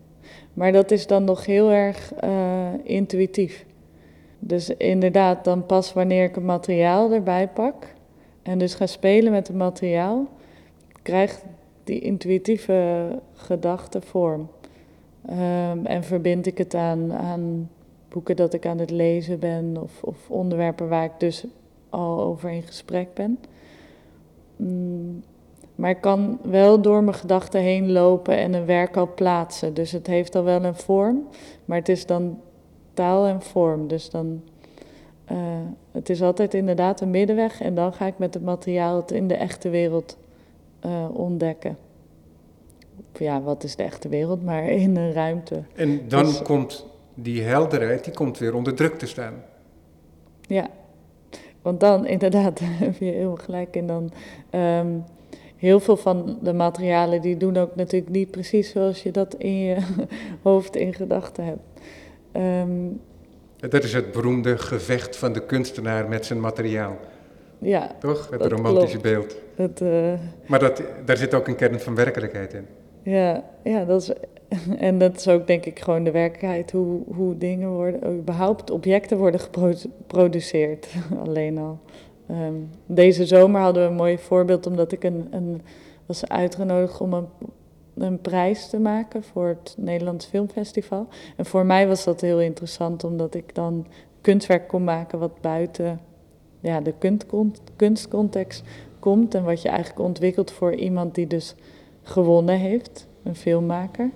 Maar dat is dan nog heel erg uh, intuïtief. Dus inderdaad, dan pas wanneer ik het materiaal erbij pak en dus ga spelen met het materiaal, krijgt die intuïtieve gedachte vorm. Um, en verbind ik het aan, aan boeken dat ik aan het lezen ben of, of onderwerpen waar ik dus al over in gesprek ben. Mm, maar ik kan wel door mijn gedachten heen lopen en een werk al plaatsen. Dus het heeft al wel een vorm, maar het is dan taal en vorm. Dus dan, uh, het is altijd inderdaad een middenweg en dan ga ik met het materiaal het in de echte wereld uh, ontdekken. Ja, wat is de echte wereld, maar in een ruimte. En dan dus, komt die helderheid, die komt weer onder druk te staan. Ja, want dan inderdaad heb je heel gelijk in dan... Um, heel veel van de materialen die doen ook natuurlijk niet precies zoals je dat in je hoofd in gedachten hebt. Um, dat is het beroemde gevecht van de kunstenaar met zijn materiaal. Ja, toch? Het romantische klopt. beeld. Het, uh, maar dat, daar zit ook een kern van werkelijkheid in. Ja, ja dat is, en dat is ook denk ik gewoon de werkelijkheid, hoe, hoe dingen worden, überhaupt objecten worden geproduceerd, alleen al. Um, deze zomer hadden we een mooi voorbeeld, omdat ik een, een, was uitgenodigd om een, een prijs te maken voor het Nederlands Filmfestival. En voor mij was dat heel interessant, omdat ik dan kunstwerk kon maken wat buiten ja, de kunstcontext komt. En wat je eigenlijk ontwikkelt voor iemand die dus gewonnen heeft, een filmmaker.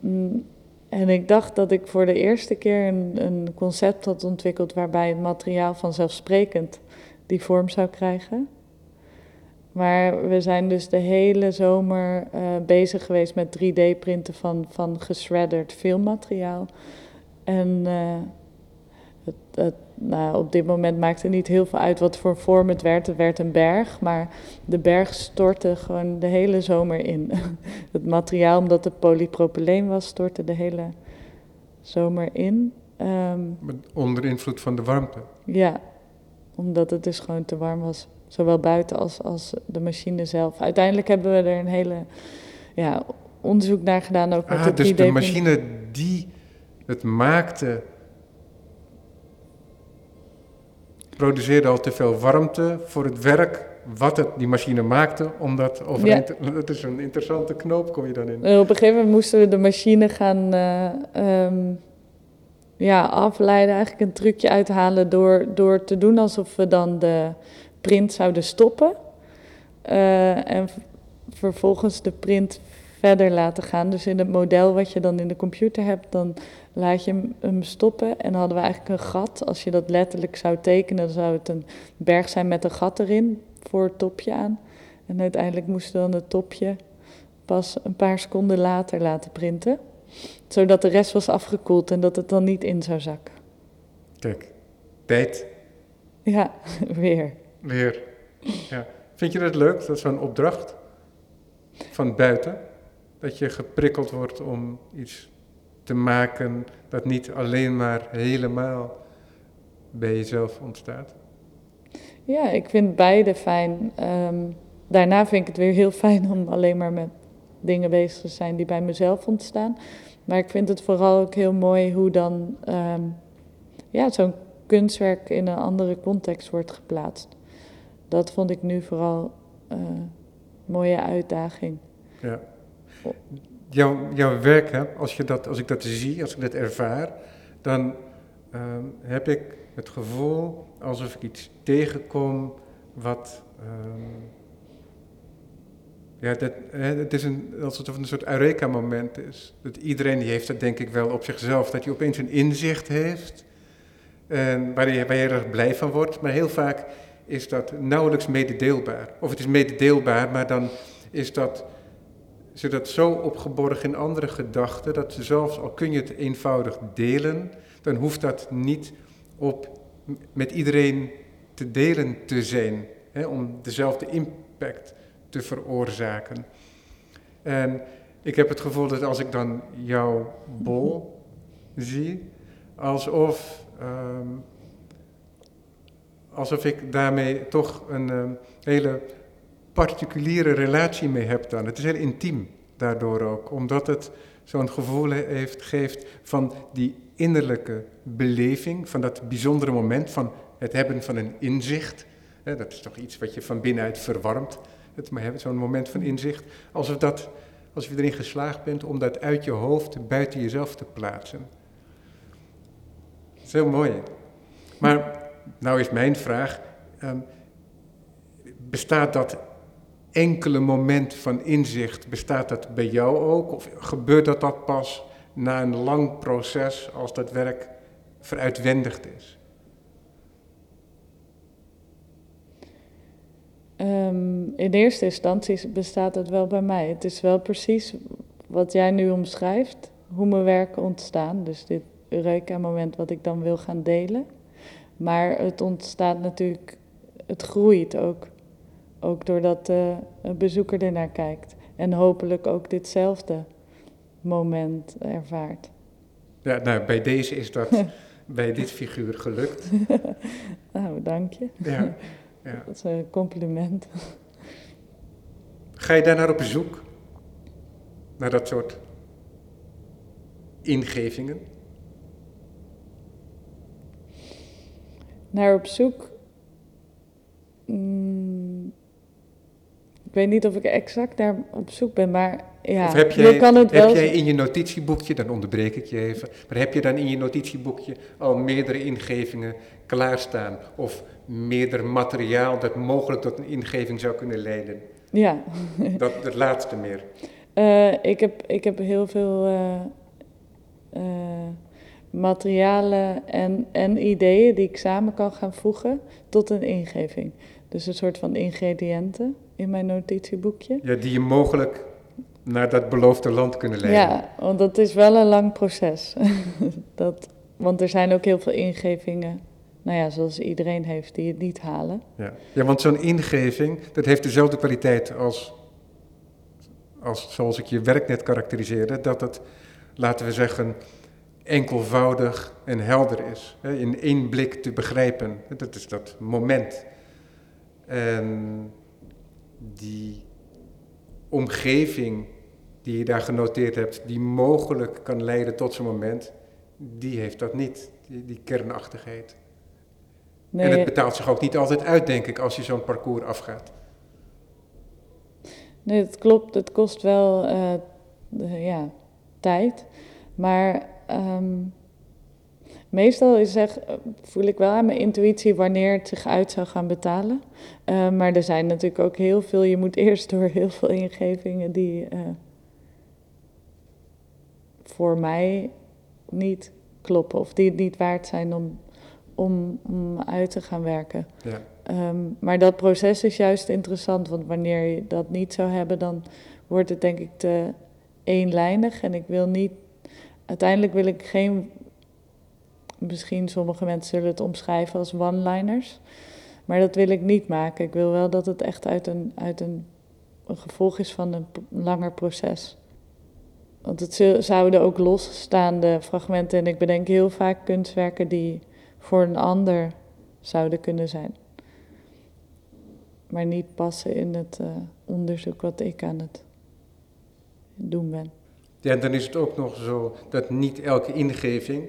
Mm, en ik dacht dat ik voor de eerste keer een, een concept had ontwikkeld waarbij het materiaal vanzelfsprekend die vorm zou krijgen. Maar we zijn dus de hele zomer uh, bezig geweest met 3D-printen van, van geschredderd filmmateriaal. En uh, het, het, nou, op dit moment maakt het niet heel veel uit wat voor vorm het werd. Het werd een berg, maar de berg stortte gewoon de hele zomer in. het materiaal, omdat het polypropyleen was, stortte de hele zomer in. Um, Onder invloed van de warmte? Ja, omdat het dus gewoon te warm was. Zowel buiten als, als de machine zelf. Uiteindelijk hebben we er een hele ja, onderzoek naar gedaan. Ook met ah, de dus de machine die het maakte, produceerde al te veel warmte voor het werk wat het, die machine maakte, omdat overeen ja. dat is een interessante knoop, kom je dan in. En op een gegeven moment moesten we de machine gaan uh, um, ja, afleiden, eigenlijk een trucje uithalen door, door te doen alsof we dan de print zouden stoppen. Uh, en vervolgens de print verder laten gaan. Dus in het model wat je dan in de computer hebt, dan laat je hem stoppen. En dan hadden we eigenlijk een gat. Als je dat letterlijk zou tekenen, dan zou het een berg zijn met een gat erin voor het topje aan. En uiteindelijk moesten we dan het topje pas een paar seconden later laten printen. Zodat de rest was afgekoeld en dat het dan niet in zou zakken. Kijk, tijd. Ja, weer. Weer. Ja. Vind je dat leuk, dat zo'n opdracht van buiten? Dat je geprikkeld wordt om iets te maken dat niet alleen maar helemaal bij jezelf ontstaat? Ja, ik vind beide fijn. Um, daarna vind ik het weer heel fijn om alleen maar met dingen bezig te zijn die bij mezelf ontstaan. Maar ik vind het vooral ook heel mooi hoe dan um, ja, zo'n kunstwerk in een andere context wordt geplaatst. Dat vond ik nu vooral uh, een mooie uitdaging. Ja. Jouw, jouw werk, hè, als, je dat, als ik dat zie, als ik dat ervaar, dan um, heb ik het gevoel alsof ik iets tegenkom wat. Um, ja, dat, hè, het is een, alsof het een soort Eureka-moment is. Dat iedereen die heeft dat denk ik wel op zichzelf, dat hij opeens een inzicht heeft. En waar, je, waar je erg blij van wordt. Maar heel vaak is dat nauwelijks mededeelbaar. Of het is mededeelbaar, maar dan is dat, zit dat zo opgeborgen in andere gedachten, dat zelfs al kun je het eenvoudig delen, dan hoeft dat niet op, met iedereen te delen te zijn. hè, om dezelfde impact te veroorzaken. En ik heb het gevoel dat als ik dan jouw bol zie, alsof, ehm, alsof ik daarmee toch een ehm, hele particuliere relatie mee heb dan. Het is heel intiem daardoor ook, omdat het zo'n gevoel heeft, geeft van die innerlijke beleving, van dat bijzondere moment van het hebben van een inzicht. dat is toch iets wat je van binnenuit verwarmt, het hebben, zo'n moment van inzicht. Alsof, dat, als je erin geslaagd bent om dat uit je hoofd buiten jezelf te plaatsen. Dat is heel mooi. Maar nou is mijn vraag, ehm, bestaat dat enkele moment van inzicht, bestaat dat bij jou ook? Of gebeurt dat, dat pas na een lang proces als dat werk veruitwendigd is? Ehm, in eerste instantie bestaat het wel bij mij. Het is wel precies wat jij nu omschrijft, hoe mijn werken ontstaan. Dus dit Eureka-moment wat ik dan wil gaan delen. Maar het ontstaat natuurlijk, het groeit ook. Ook doordat de bezoeker er naar kijkt. En hopelijk ook ditzelfde moment ervaart. Ja, nou, bij deze is dat bij dit figuur gelukt. nou, dank je. Ja, ja. Dat is een compliment. Ga je daar naar op bezoek? Naar dat soort ingevingen? Naar op zoek? Mm, ik weet niet of ik exact daar op zoek ben, maar ja, of heb jij, kan het wel... Heb jij in je notitieboekje, dan onderbreek ik je even, maar heb je dan in je notitieboekje al meerdere ingevingen klaarstaan? Of meerder materiaal dat mogelijk tot een ingeving zou kunnen leiden? Ja. dat, laatste meer. Uh, ik, heb, ik heb heel veel uh, uh, materialen en, en ideeën die ik samen kan gaan voegen tot een ingeving. Dus een soort van ingrediënten in mijn notitieboekje. Ja, die je mogelijk naar dat beloofde land kunnen leiden. Ja, want dat is wel een lang proces. dat, want er zijn ook heel veel ingevingen, nou ja, zoals iedereen heeft, die het niet halen. Ja, ja want zo'n ingeving, dat heeft dezelfde kwaliteit als, als zoals ik je werk net karakteriseerde, dat het, laten we zeggen, enkelvoudig en helder is. In één blik te begrijpen. Dat is dat moment. En die omgeving die je daar genoteerd hebt, die mogelijk kan leiden tot zo'n moment, die heeft dat niet, die, die kernachtigheid. Nee. En het betaalt zich ook niet altijd uit, denk ik, als je zo'n parcours afgaat. Nee, dat klopt. Het kost wel uh, ja, tijd. Maar um, meestal is zeg, voel ik wel aan mijn intuïtie wanneer het zich uit zou gaan betalen. Uh, maar er zijn natuurlijk ook heel veel, je moet eerst door heel veel ingevingen die uh, voor mij niet kloppen of die het niet waard zijn om, om, om uit te gaan werken. Ja. Um, maar dat proces is juist interessant, want wanneer je dat niet zou hebben, dan wordt het denk ik te eenlijnig. En ik wil niet, uiteindelijk wil ik geen, misschien sommige mensen zullen het omschrijven als one-liners, maar dat wil ik niet maken. Ik wil wel dat het echt uit een, uit een, een gevolg is van een langer proces. Want het zouden ook losstaande fragmenten en ik bedenk heel vaak kunstwerken die voor een ander zouden kunnen zijn. Maar niet passen in het uh, onderzoek wat ik aan het doen ben. Ja, en dan is het ook nog zo dat niet elke ingeving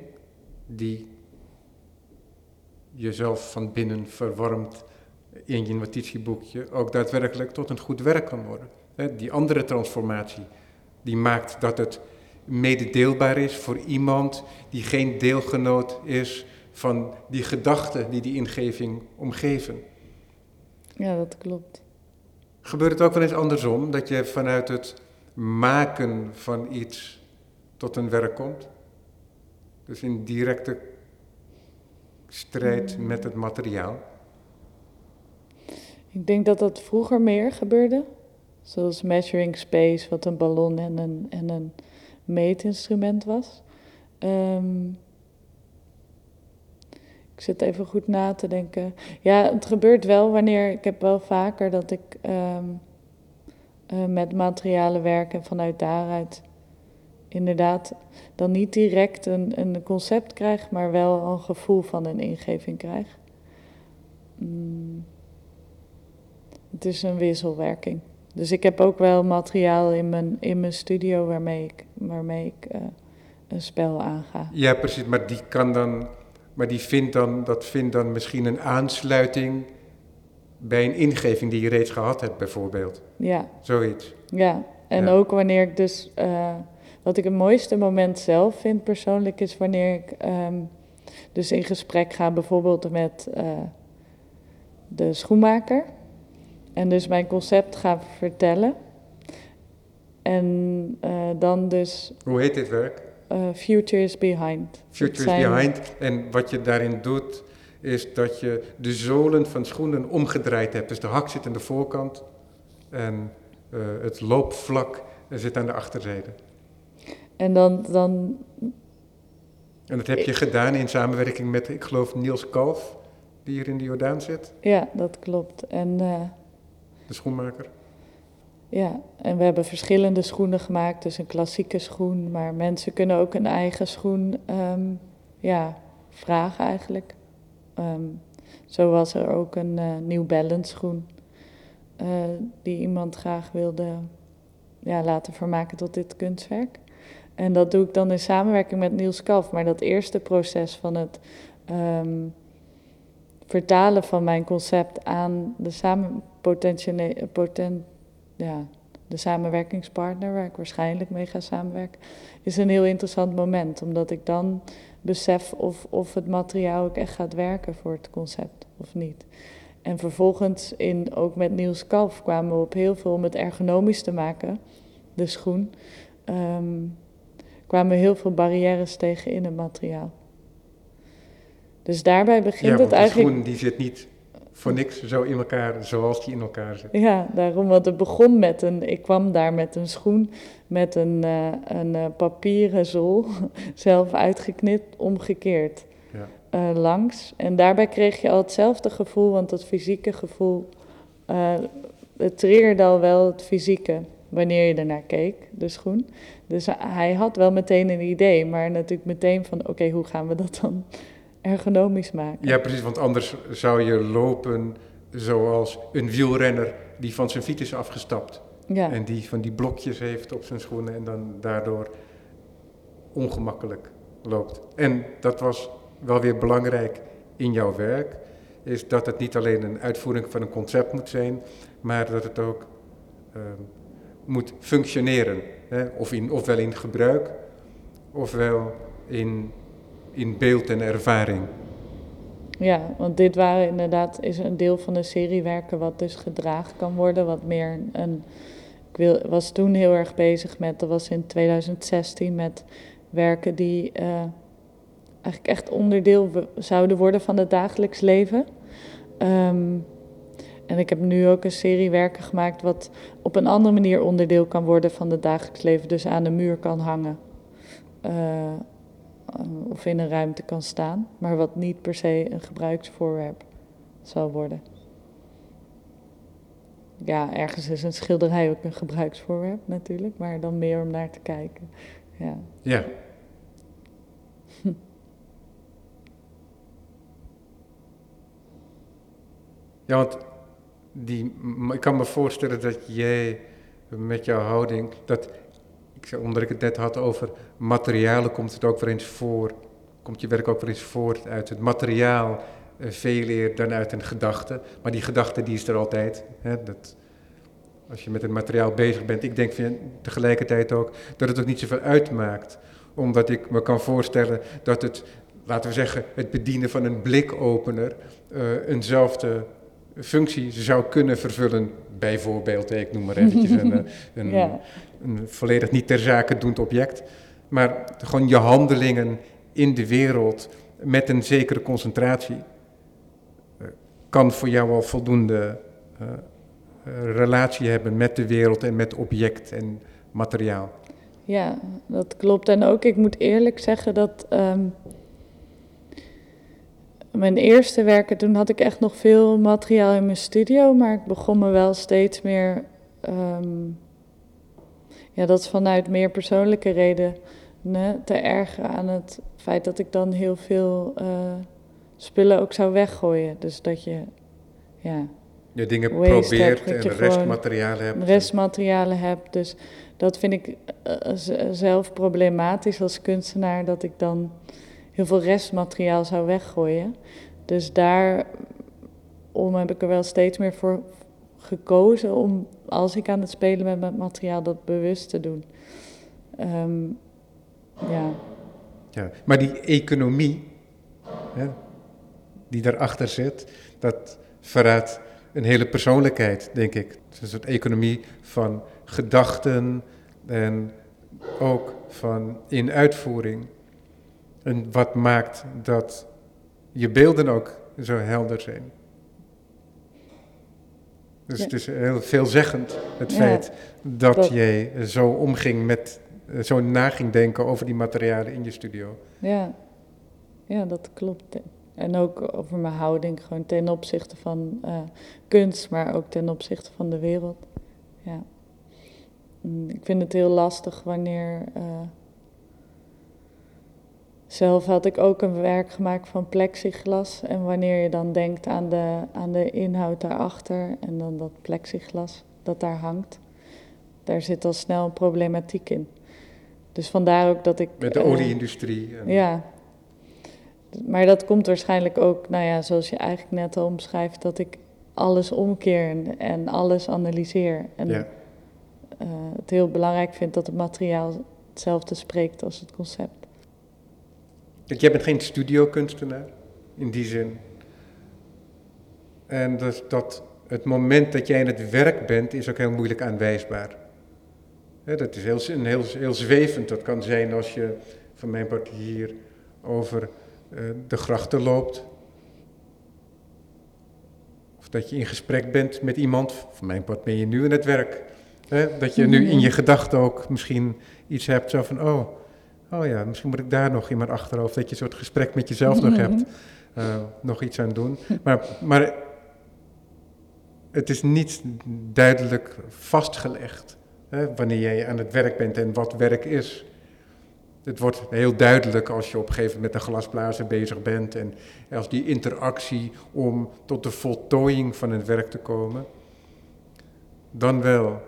die jezelf van binnen verwarmt in je notitieboekje ook daadwerkelijk tot een goed werk kan worden. Die andere transformatie die maakt dat het mededeelbaar is voor iemand die geen deelgenoot is van die gedachten die die ingeving omgeven. Ja, dat klopt. Gebeurt het ook wel eens andersom, dat je vanuit het maken van iets tot een werk komt? Dus in directe strijd mm. met het materiaal? Ik denk dat dat vroeger meer gebeurde. Zoals measuring space, wat een ballon en een, en een meetinstrument was. Um, Ik zit even goed na te denken. Ja, het gebeurt wel wanneer. Ik heb wel vaker dat ik ehm, eh, met materialen werk en vanuit daaruit inderdaad dan niet direct een, een concept krijg, maar wel een gevoel van een ingeving krijg. Mm. Het is een wisselwerking. Dus ik heb ook wel materiaal in mijn, in mijn studio waarmee ik, waarmee ik uh, een spel aanga. Ja, precies, maar die kan dan, maar die vindt dan, dat vindt dan misschien een aansluiting bij een ingeving die je reeds gehad hebt, bijvoorbeeld. Ja. Zoiets. Ja, en ook wanneer ik dus, uh, wat ik het mooiste moment zelf vind persoonlijk, is wanneer ik um, dus in gesprek ga, bijvoorbeeld met uh, de schoenmaker. En dus mijn concept ga vertellen. En uh, dan dus. Hoe heet dit werk? Uh, Future is Behind. Future is Behind. En wat je daarin doet, is dat je de zolen van schoenen omgedraaid hebt. Dus de hak zit aan de voorkant en uh, het loopvlak zit aan de achterzijde. En dan, dan. En dat heb je gedaan in samenwerking met, ik geloof, Niels Kalf, die hier in de Jordaan zit. Ja, dat klopt. En. Uh, de schoenmaker. Ja, en we hebben verschillende schoenen gemaakt, dus een klassieke schoen, maar mensen kunnen ook een eigen schoen um, ja, vragen eigenlijk. Um, zo was er ook een uh, New Balance schoen uh, die iemand graag wilde ja, laten vermaken tot dit kunstwerk. En dat doe ik dan in samenwerking met Niels Kalf. Maar dat eerste proces van het um, vertalen van mijn concept aan de samen, ja, de samenwerkingspartner, waar ik waarschijnlijk mee ga samenwerken, is een heel interessant moment. Omdat ik dan besef of, of het materiaal ook echt gaat werken voor het concept of niet. En vervolgens, in, ook met Niels Kalf, kwamen we op heel veel om het ergonomisch te maken, de schoen. Um, kwamen heel veel barrières tegen in het materiaal. Dus daarbij begint ja, het eigenlijk. De schoen die zit niet voor niks zo in elkaar zoals die in elkaar zit. Ja, daarom, want het begon met een. Ik kwam daar met een schoen met een, uh, een uh, papieren zool, zelf uitgeknipt, omgekeerd ja. uh, langs. En daarbij kreeg je al hetzelfde gevoel, want dat fysieke gevoel. het triggerde al wel het fysieke wanneer je ernaar keek, de schoen. Dus hij had wel meteen een idee, maar natuurlijk meteen van: oké, hoe gaan we dat dan ergonomisch maken. Ja, precies, want anders zou je lopen zoals een wielrenner die van zijn fiets is afgestapt. Ja. En die van die blokjes heeft op zijn schoenen en dan daardoor ongemakkelijk loopt. En dat was wel weer belangrijk in jouw werk, is dat het niet alleen een uitvoering van een concept moet zijn, maar dat het ook uh, moet functioneren. Hè? Of in, ofwel in gebruik, ofwel in in beeld en ervaring. Ja, want dit waren inderdaad is een deel van de serie werken wat dus gedragen kan worden, wat meer een. Ik wil, was toen heel erg bezig met, dat was in 2016, met werken die uh, eigenlijk echt onderdeel zouden worden van het dagelijks leven. Um, en ik heb nu ook een serie werken gemaakt wat op een andere manier onderdeel kan worden van het dagelijks leven, dus aan de muur kan hangen. Uh, of in een ruimte kan staan, maar wat niet per se een gebruiksvoorwerp zal worden. Ja, ergens is een schilderij ook een gebruiksvoorwerp natuurlijk, maar dan meer om naar te kijken. Ja. Ja. Ja, want die, ik kan me voorstellen dat jij met jouw houding, dat ik, omdat ik het net had over materialen, komt het ook wel eens voor, komt je werk ook wel eens voort uit het materiaal, uh, veel eer dan uit een gedachte. Maar die gedachte die is er altijd. Hè, dat, als je met een materiaal bezig bent, ik denk tegelijkertijd ook dat het ook niet zoveel uitmaakt. Omdat ik me kan voorstellen dat het, laten we zeggen, het bedienen van een blikopener uh, eenzelfde functie zou kunnen vervullen. Bijvoorbeeld, ik noem maar eventjes een, eh, een, ja. Een volledig niet ter zake doend object. Maar gewoon je handelingen in de wereld met een zekere concentratie uh, kan voor jou al voldoende uh, relatie hebben met de wereld en met object en materiaal. Ja, dat klopt. En ook, ik moet eerlijk zeggen dat. Um, mijn eerste werken, toen had ik echt nog veel materiaal in mijn studio, maar ik begon me wel steeds meer. ehm, ja, dat is vanuit meer persoonlijke reden te ergeren aan het feit dat ik dan heel veel eh, spullen ook zou weggooien. Dus dat je ja, Je dingen probeert hebt, en restmaterialen hebt. restmaterialen heb. Dus dat vind ik eh, zelf problematisch als kunstenaar, dat ik dan heel veel restmateriaal zou weggooien. Dus daarom heb ik er wel steeds meer voor gekozen om, als ik aan het spelen ben met materiaal, dat bewust te doen. Ehm, ja. Ja, maar die economie hè, die daarachter zit, dat verraadt een hele persoonlijkheid, denk ik. Het is een soort economie van gedachten en ook van in uitvoering. En wat maakt dat je beelden ook zo helder zijn. Dus Ja. het is heel veelzeggend, het Ja, feit dat, dat- jij zo omging met, eh, zo na ging denken over die materialen in je studio. Ja. ja, dat klopt. En ook over mijn houding, gewoon ten opzichte van eh, kunst, maar ook ten opzichte van de wereld. Ja. Mm, Ik vind het heel lastig wanneer. eh, zelf had ik ook een werk gemaakt van plexiglas. En wanneer je dan denkt aan de, aan de inhoud daarachter en dan dat plexiglas dat daar hangt, daar zit al snel een problematiek in. Dus vandaar ook dat ik. Met de eh, olieindustrie. en- ja. Maar dat komt waarschijnlijk ook, nou ja, zoals je eigenlijk net al omschrijft, dat ik alles omkeer en, en alles analyseer. En Ja. eh, het heel belangrijk vind dat het materiaal hetzelfde spreekt als het concept. Want jij bent geen studiokunstenaar, in die zin. En dus dat het moment dat jij in het werk bent, is ook heel moeilijk aanwijsbaar. Hè, dat is heel, een heel, heel zwevend. Dat kan zijn als je van mijn part hier over eh, de grachten loopt. Of dat je in gesprek bent met iemand. Van mijn part ben je nu in het werk. Hè, dat je nu in je gedachten ook misschien iets hebt zo van, oh, oh ja, misschien moet ik daar nog in mijn achterhoofd, dat je een soort gesprek met jezelf nog hebt, eh, nog iets aan doen. Maar, maar het is niet duidelijk vastgelegd hè, wanneer jij aan het werk bent en wat werk is. Het wordt heel duidelijk als je op een gegeven moment met een glasblazer bezig bent en als die interactie om tot de voltooiing van een werk te komen, dan wel.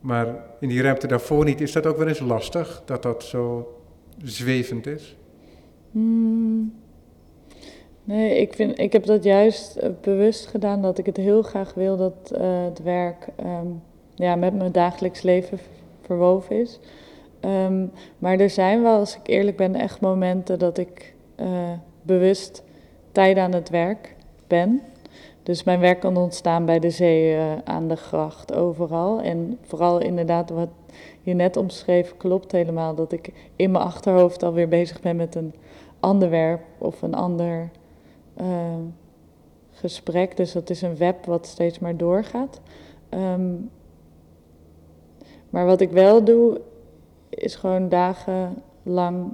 Maar in die ruimte daarvoor niet, is dat ook wel eens lastig, dat dat zo zwevend is? Hmm. Nee, ik, vind, ik heb dat juist eh, bewust gedaan dat ik het heel graag wil dat eh, het werk ehm, ja, met mijn dagelijks leven verwoven is. Ehm, maar er zijn wel, als ik eerlijk ben, echt momenten dat ik eh, bewust tijd aan het werk ben. Dus mijn werk kan ontstaan bij de zee, eh, aan de gracht, overal. En vooral inderdaad wat je net omschreef klopt helemaal. Dat ik in mijn achterhoofd alweer bezig ben met een ander werk of een ander eh, gesprek. Dus dat is een web wat steeds maar doorgaat. Ehm, maar wat ik wel doe, is gewoon dagenlang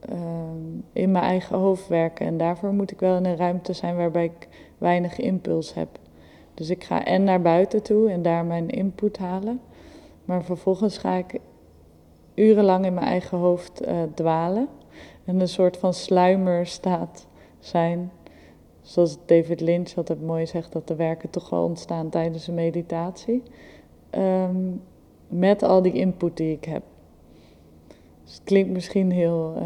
ehm, in mijn eigen hoofd werken. En daarvoor moet ik wel in een ruimte zijn waarbij ik weinig impuls heb. Dus ik ga en naar buiten toe en daar mijn input halen. Maar vervolgens ga ik urenlang in mijn eigen hoofd eh, dwalen. En een soort van sluimerstaat zijn. Zoals David Lynch altijd mooi zegt, dat de werken toch wel ontstaan tijdens een meditatie. Ehm, met al die input die ik heb. Dus het klinkt misschien heel. eh,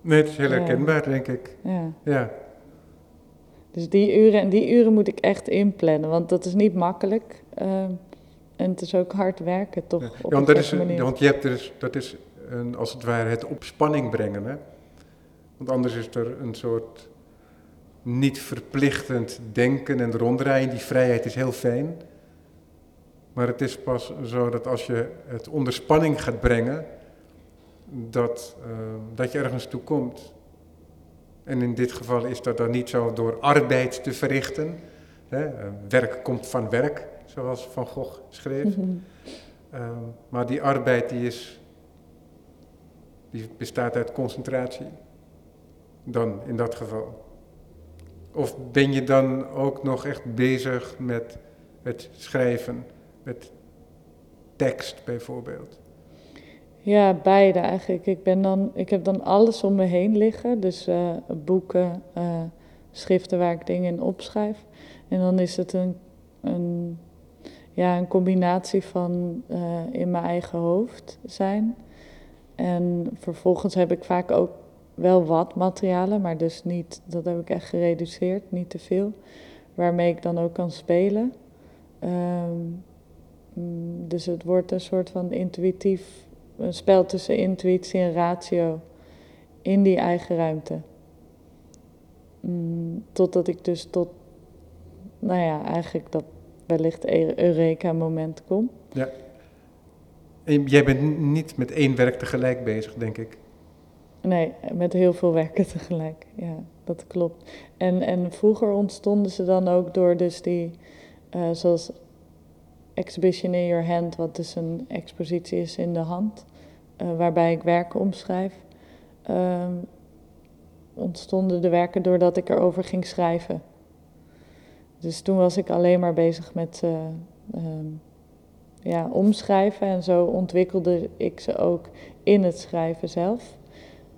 Nee, het is heel herkenbaar, denk ik. ja. Ja. Dus die uren, en die uren moet ik echt inplannen, want dat is niet makkelijk. ehm, en het is ook hard werken, toch? Ja, op want, dat is, manier. want je hebt dus, dat is een, als het ware het op spanning brengen. Hè? Want anders is er een soort niet verplichtend denken en ronddraaien. Die vrijheid is heel fijn. Maar het is pas zo dat als je het onder spanning gaat brengen, dat, eh, dat je ergens toe komt. En in dit geval is dat dan niet zo door arbeid te verrichten. Hè? Eh, werk komt van werk, zoals Van Gogh schreef. Mhm. Ehm, maar die arbeid die is, die bestaat uit concentratie. dan in dat geval? Of ben je dan ook nog echt bezig met het schrijven, met tekst bijvoorbeeld? Ja, beide eigenlijk. Ik, ben dan, ik heb dan alles om me heen liggen. Dus uh, boeken, uh, schriften waar ik dingen in opschrijf. En dan is het een, een, ja, een combinatie van uh, in mijn eigen hoofd zijn. En vervolgens heb ik vaak ook wel wat materialen, maar dus niet, dat heb ik echt gereduceerd, niet te veel. Waarmee ik dan ook kan spelen. Um, dus het wordt een soort van intuïtief, een spel tussen intuïtie en ratio in die eigen ruimte. Mm, totdat ik dus tot, nou ja, eigenlijk dat wellicht e-, Eureka-moment kom. Ja. En jij bent niet met één werk tegelijk bezig, denk ik. Nee, met heel veel werken tegelijk. Ja, dat klopt. En, en vroeger ontstonden ze dan ook door dus die, uh, zoals Exhibition in Your Hand, wat dus een expositie is in de hand, uh, waarbij ik werken omschrijf. Uh, ontstonden de werken doordat ik erover ging schrijven. Dus toen was ik alleen maar bezig met uh, ja, omschrijven en zo ontwikkelde ik ze ook in het schrijven zelf.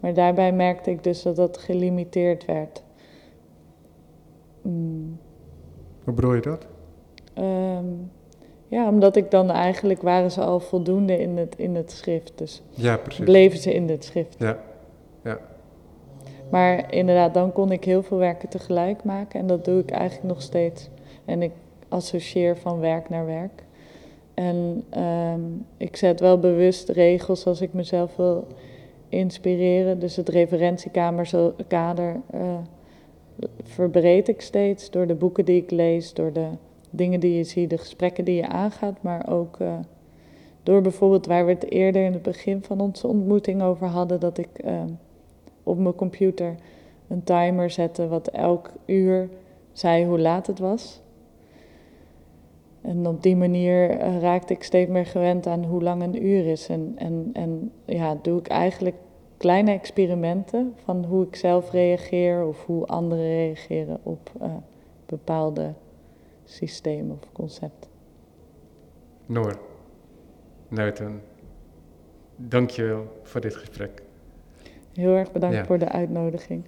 Maar daarbij merkte ik dus dat dat gelimiteerd werd. Mm. Hoe bedoel je dat? Um, ja, omdat ik dan eigenlijk waren ze al voldoende in het, in het schrift. Dus ja, precies. bleven ze in het schrift. Ja, ja. Maar inderdaad, dan kon ik heel veel werken tegelijk maken. En dat doe ik eigenlijk nog steeds. En ik associeer van werk naar werk. En um, ik zet wel bewust regels als ik mezelf wil inspireren. Dus het referentiekader uh, verbreed ik steeds door de boeken die ik lees, door de dingen die je ziet, de gesprekken die je aangaat, maar ook uh, door bijvoorbeeld waar we het eerder in het begin van onze ontmoeting over hadden, dat ik uh, op mijn computer een timer zette wat elk uur zei hoe laat het was. En op die manier uh, raakte ik steeds meer gewend aan hoe lang een uur is. En, en, en ja, doe ik eigenlijk kleine experimenten van hoe ik zelf reageer of hoe anderen reageren op bepaalde systeem of concept. Noor, Nuiten, dank je wel voor dit gesprek. Heel erg bedankt ja. voor de uitnodiging.